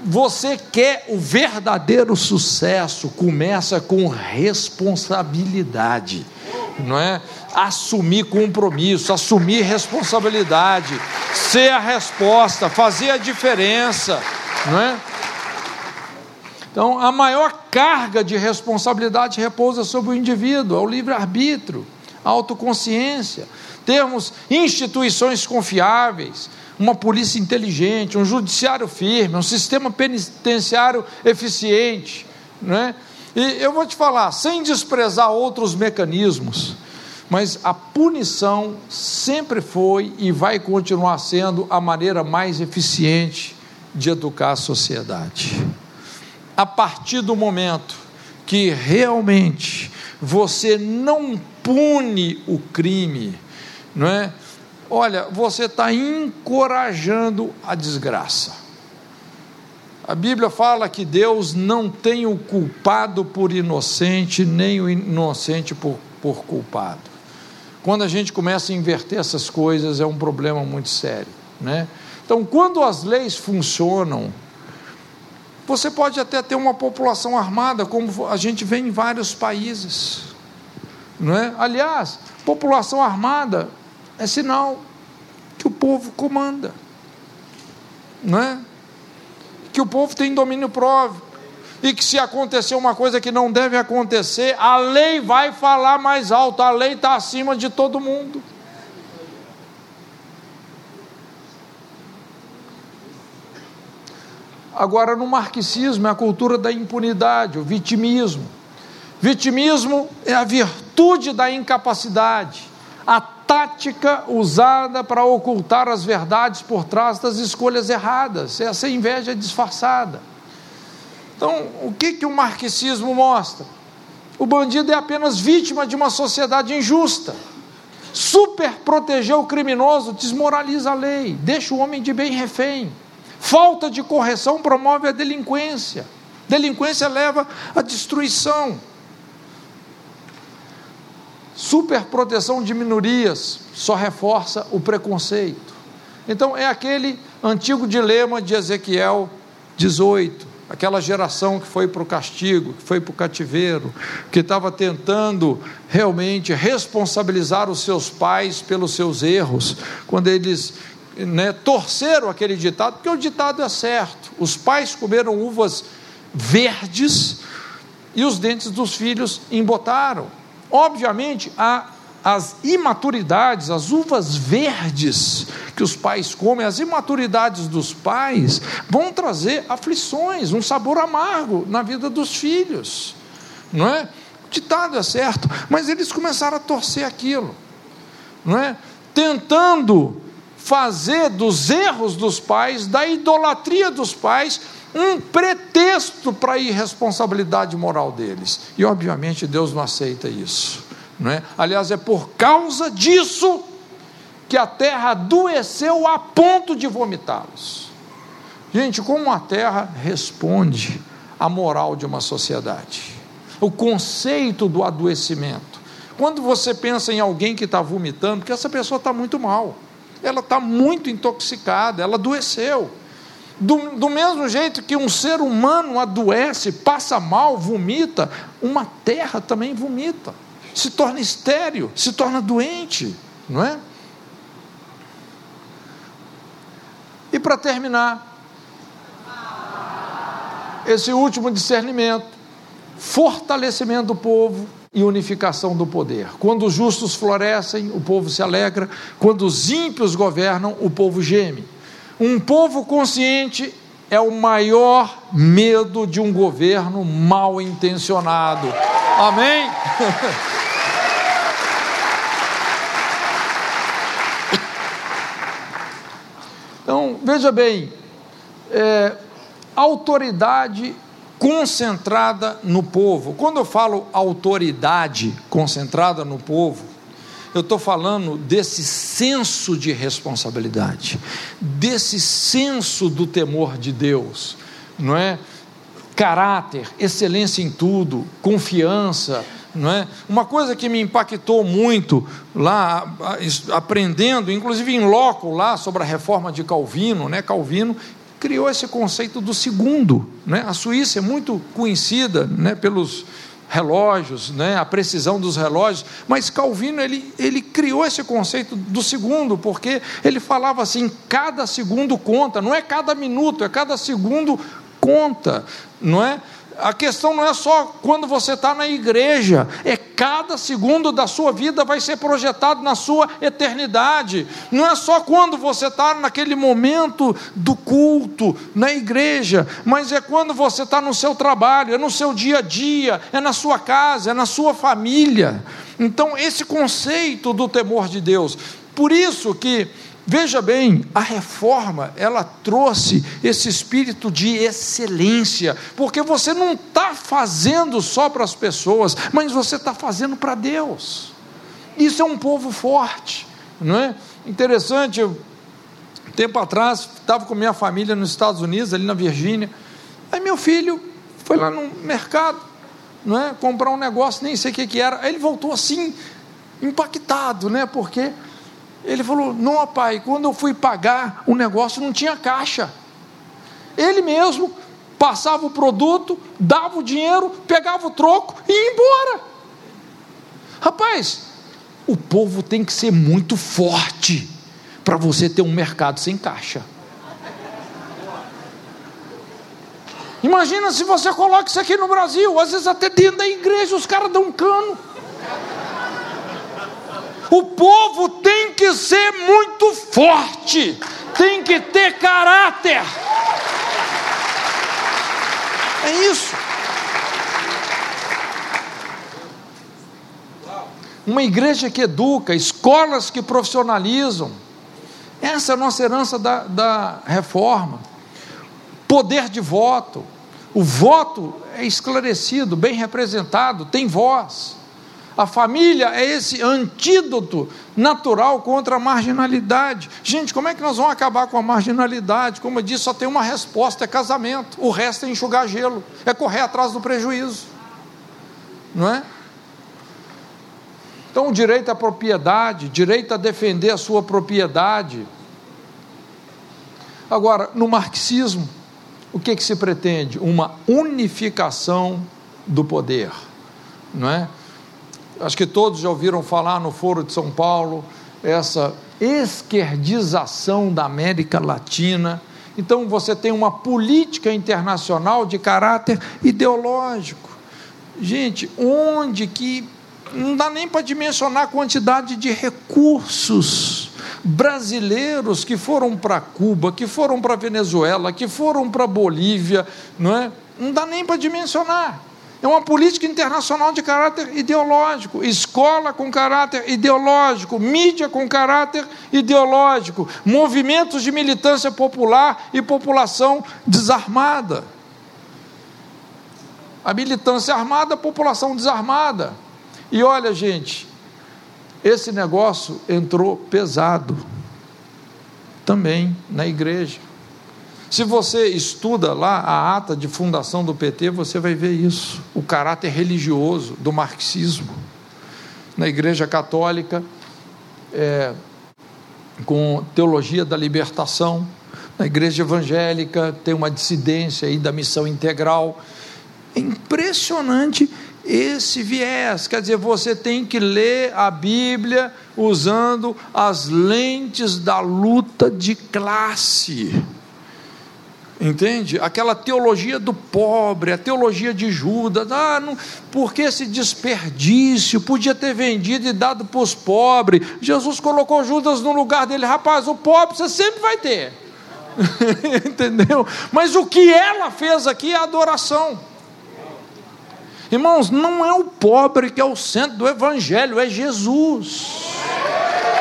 você quer o verdadeiro sucesso, começa com responsabilidade, não é? Assumir compromisso, assumir responsabilidade, ser a resposta, fazer a diferença, não é? Então, a maior carga de responsabilidade repousa sobre o indivíduo, é o livre-arbítrio, a autoconsciência, termos instituições confiáveis, uma polícia inteligente, um judiciário firme, um sistema penitenciário eficiente. Né? E eu vou te falar, sem desprezar outros mecanismos, mas a punição sempre foi e vai continuar sendo a maneira mais eficiente de educar a sociedade. A partir do momento que realmente você não pune o crime, não é? olha, você está encorajando a desgraça. A Bíblia fala que Deus não tem o culpado por inocente, nem o inocente por, por culpado. Quando a gente começa a inverter essas coisas, é um problema muito sério. Né? Então, quando as leis funcionam, você pode até ter uma população armada, como a gente vê em vários países. Não é? Aliás, população armada é sinal que o povo comanda, não é? Que o povo tem domínio próprio e que se acontecer uma coisa que não deve acontecer, a lei vai falar mais alto, a lei está acima de todo mundo. Agora, no marxismo, é a cultura da impunidade, o vitimismo. Vitimismo é a virtude da incapacidade a tática usada para ocultar as verdades por trás das escolhas erradas, essa inveja disfarçada. Então, o que, que o marxismo mostra? O bandido é apenas vítima de uma sociedade injusta. Super proteger o criminoso desmoraliza a lei, deixa o homem de bem refém. Falta de correção promove a delinquência. Delinquência leva à destruição superproteção de minorias só reforça o preconceito. Então, é aquele antigo dilema de Ezequiel 18, aquela geração que foi para o castigo, que foi para o cativeiro, que estava tentando realmente responsabilizar os seus pais pelos seus erros, quando eles né, torceram aquele ditado, porque o ditado é certo: os pais comeram uvas verdes e os dentes dos filhos embotaram. Obviamente, há as imaturidades, as uvas verdes que os pais comem, as imaturidades dos pais vão trazer aflições, um sabor amargo na vida dos filhos, não é? O ditado é certo, mas eles começaram a torcer aquilo, não é? Tentando fazer dos erros dos pais, da idolatria dos pais, um pretexto para a irresponsabilidade moral deles. E obviamente Deus não aceita isso. Não é? Aliás, é por causa disso que a terra adoeceu a ponto de vomitá-los. Gente, como a terra responde à moral de uma sociedade? O conceito do adoecimento. Quando você pensa em alguém que está vomitando, porque essa pessoa está muito mal, ela está muito intoxicada, ela adoeceu. Do, do mesmo jeito que um ser humano adoece, passa mal, vomita, uma terra também vomita, se torna estéreo, se torna doente, não é? E para terminar, esse último discernimento, fortalecimento do povo e unificação do poder. Quando os justos florescem, o povo se alegra, quando os ímpios governam, o povo geme. Um povo consciente é o maior medo de um governo mal intencionado. Amém? Então, veja bem, é, autoridade concentrada no povo. Quando eu falo autoridade concentrada no povo, eu estou falando desse senso de responsabilidade, desse senso do temor de Deus, não é? Caráter, excelência em tudo, confiança, não é? Uma coisa que me impactou muito lá, aprendendo, inclusive em loco lá sobre a reforma de Calvino, né? Calvino criou esse conceito do segundo, né? A Suíça é muito conhecida, né? Pelos relógios, né? A precisão dos relógios, mas Calvino ele, ele criou esse conceito do segundo, porque ele falava assim: cada segundo conta, não é cada minuto, é cada segundo conta, não é? A questão não é só quando você está na igreja, é cada segundo da sua vida vai ser projetado na sua eternidade. Não é só quando você está naquele momento do culto na igreja, mas é quando você está no seu trabalho, é no seu dia a dia, é na sua casa, é na sua família. Então, esse conceito do temor de Deus, por isso que Veja bem, a reforma, ela trouxe esse espírito de excelência, porque você não está fazendo só para as pessoas, mas você está fazendo para Deus. Isso é um povo forte, não é? Interessante, eu, tempo atrás, estava com minha família nos Estados Unidos, ali na Virgínia, aí meu filho foi lá no mercado, não é? Comprar um negócio, nem sei o que, que era, aí ele voltou assim, impactado, né? Porque ele falou: Não, pai, quando eu fui pagar o negócio não tinha caixa. Ele mesmo passava o produto, dava o dinheiro, pegava o troco e ia embora. Rapaz, o povo tem que ser muito forte para você ter um mercado sem caixa. Imagina se você coloca isso aqui no Brasil, às vezes até dentro da igreja os caras dão um cano. O povo tem que ser muito forte, tem que ter caráter. É isso. Uma igreja que educa, escolas que profissionalizam. Essa é a nossa herança da, da reforma. Poder de voto. O voto é esclarecido, bem representado, tem voz. A família é esse antídoto natural contra a marginalidade. Gente, como é que nós vamos acabar com a marginalidade? Como eu disse, só tem uma resposta: é casamento. O resto é enxugar gelo, é correr atrás do prejuízo. Não é? Então, o direito à propriedade, direito a defender a sua propriedade. Agora, no marxismo, o que, que se pretende? Uma unificação do poder, não é? Acho que todos já ouviram falar no Foro de São Paulo, essa esquerdização da América Latina. Então você tem uma política internacional de caráter ideológico. Gente, onde que não dá nem para dimensionar a quantidade de recursos brasileiros que foram para Cuba, que foram para Venezuela, que foram para Bolívia, não é? Não dá nem para dimensionar. É uma política internacional de caráter ideológico, escola com caráter ideológico, mídia com caráter ideológico, movimentos de militância popular e população desarmada. A militância armada, a população desarmada. E olha, gente, esse negócio entrou pesado também na igreja. Se você estuda lá a ata de fundação do PT, você vai ver isso, o caráter religioso do marxismo. Na Igreja Católica, é, com teologia da libertação, na Igreja Evangélica tem uma dissidência aí da missão integral. É impressionante esse viés, quer dizer, você tem que ler a Bíblia usando as lentes da luta de classe. Entende? Aquela teologia do pobre, a teologia de Judas, ah, não, por que esse desperdício? Podia ter vendido e dado para os pobres. Jesus colocou Judas no lugar dele, rapaz, o pobre você sempre vai ter. Entendeu? Mas o que ela fez aqui é adoração. Irmãos, não é o pobre que é o centro do evangelho, é Jesus.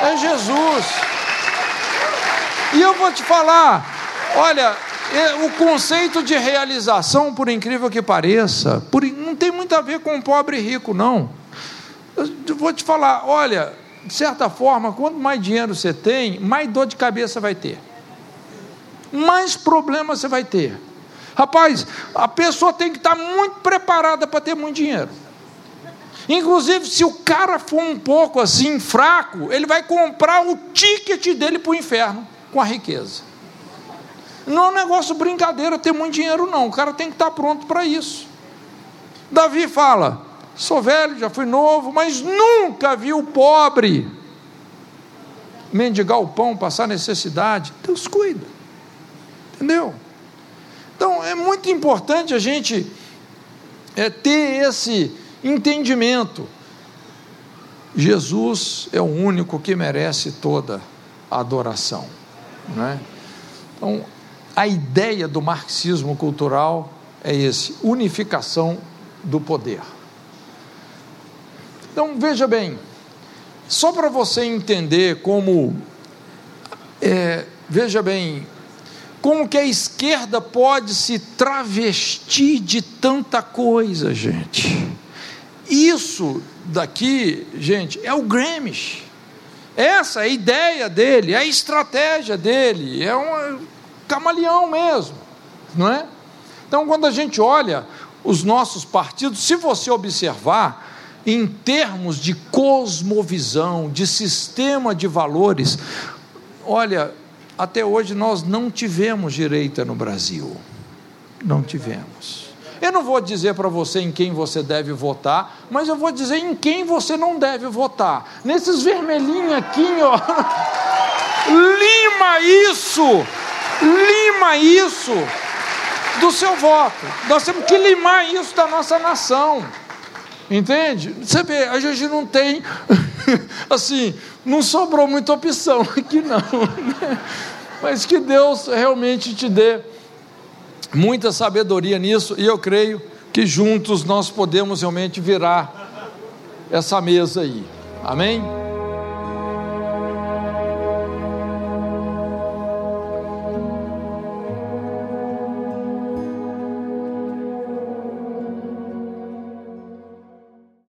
É Jesus. E eu vou te falar, olha, o conceito de realização, por incrível que pareça, por, não tem muito a ver com pobre e rico, não. Eu vou te falar, olha, de certa forma, quanto mais dinheiro você tem, mais dor de cabeça vai ter. Mais problemas você vai ter. Rapaz, a pessoa tem que estar muito preparada para ter muito dinheiro. Inclusive, se o cara for um pouco assim, fraco, ele vai comprar o ticket dele para o inferno com a riqueza. Não é um negócio brincadeira ter muito dinheiro, não. O cara tem que estar pronto para isso. Davi fala: sou velho, já fui novo, mas nunca vi o pobre mendigar o pão, passar necessidade. Deus cuida. Entendeu? Então é muito importante a gente é, ter esse entendimento. Jesus é o único que merece toda a adoração. Né? Então, a ideia do marxismo cultural é esse: unificação do poder. Então, veja bem, só para você entender como, é, veja bem, como que a esquerda pode se travestir de tanta coisa, gente. Isso daqui, gente, é o Gramsci. Essa é a ideia dele, é a estratégia dele, é um camaleão mesmo, não é? Então, quando a gente olha os nossos partidos, se você observar, em termos de cosmovisão, de sistema de valores, olha, até hoje nós não tivemos direita no Brasil. Não tivemos. Eu não vou dizer para você em quem você deve votar, mas eu vou dizer em quem você não deve votar. Nesses vermelhinhos aqui, ó. Lima isso! Lima isso do seu voto. Nós temos que limar isso da nossa nação. Entende? Você vê, a gente não tem, assim, não sobrou muita opção aqui não. Né? Mas que Deus realmente te dê muita sabedoria nisso, e eu creio que juntos nós podemos realmente virar essa mesa aí. Amém?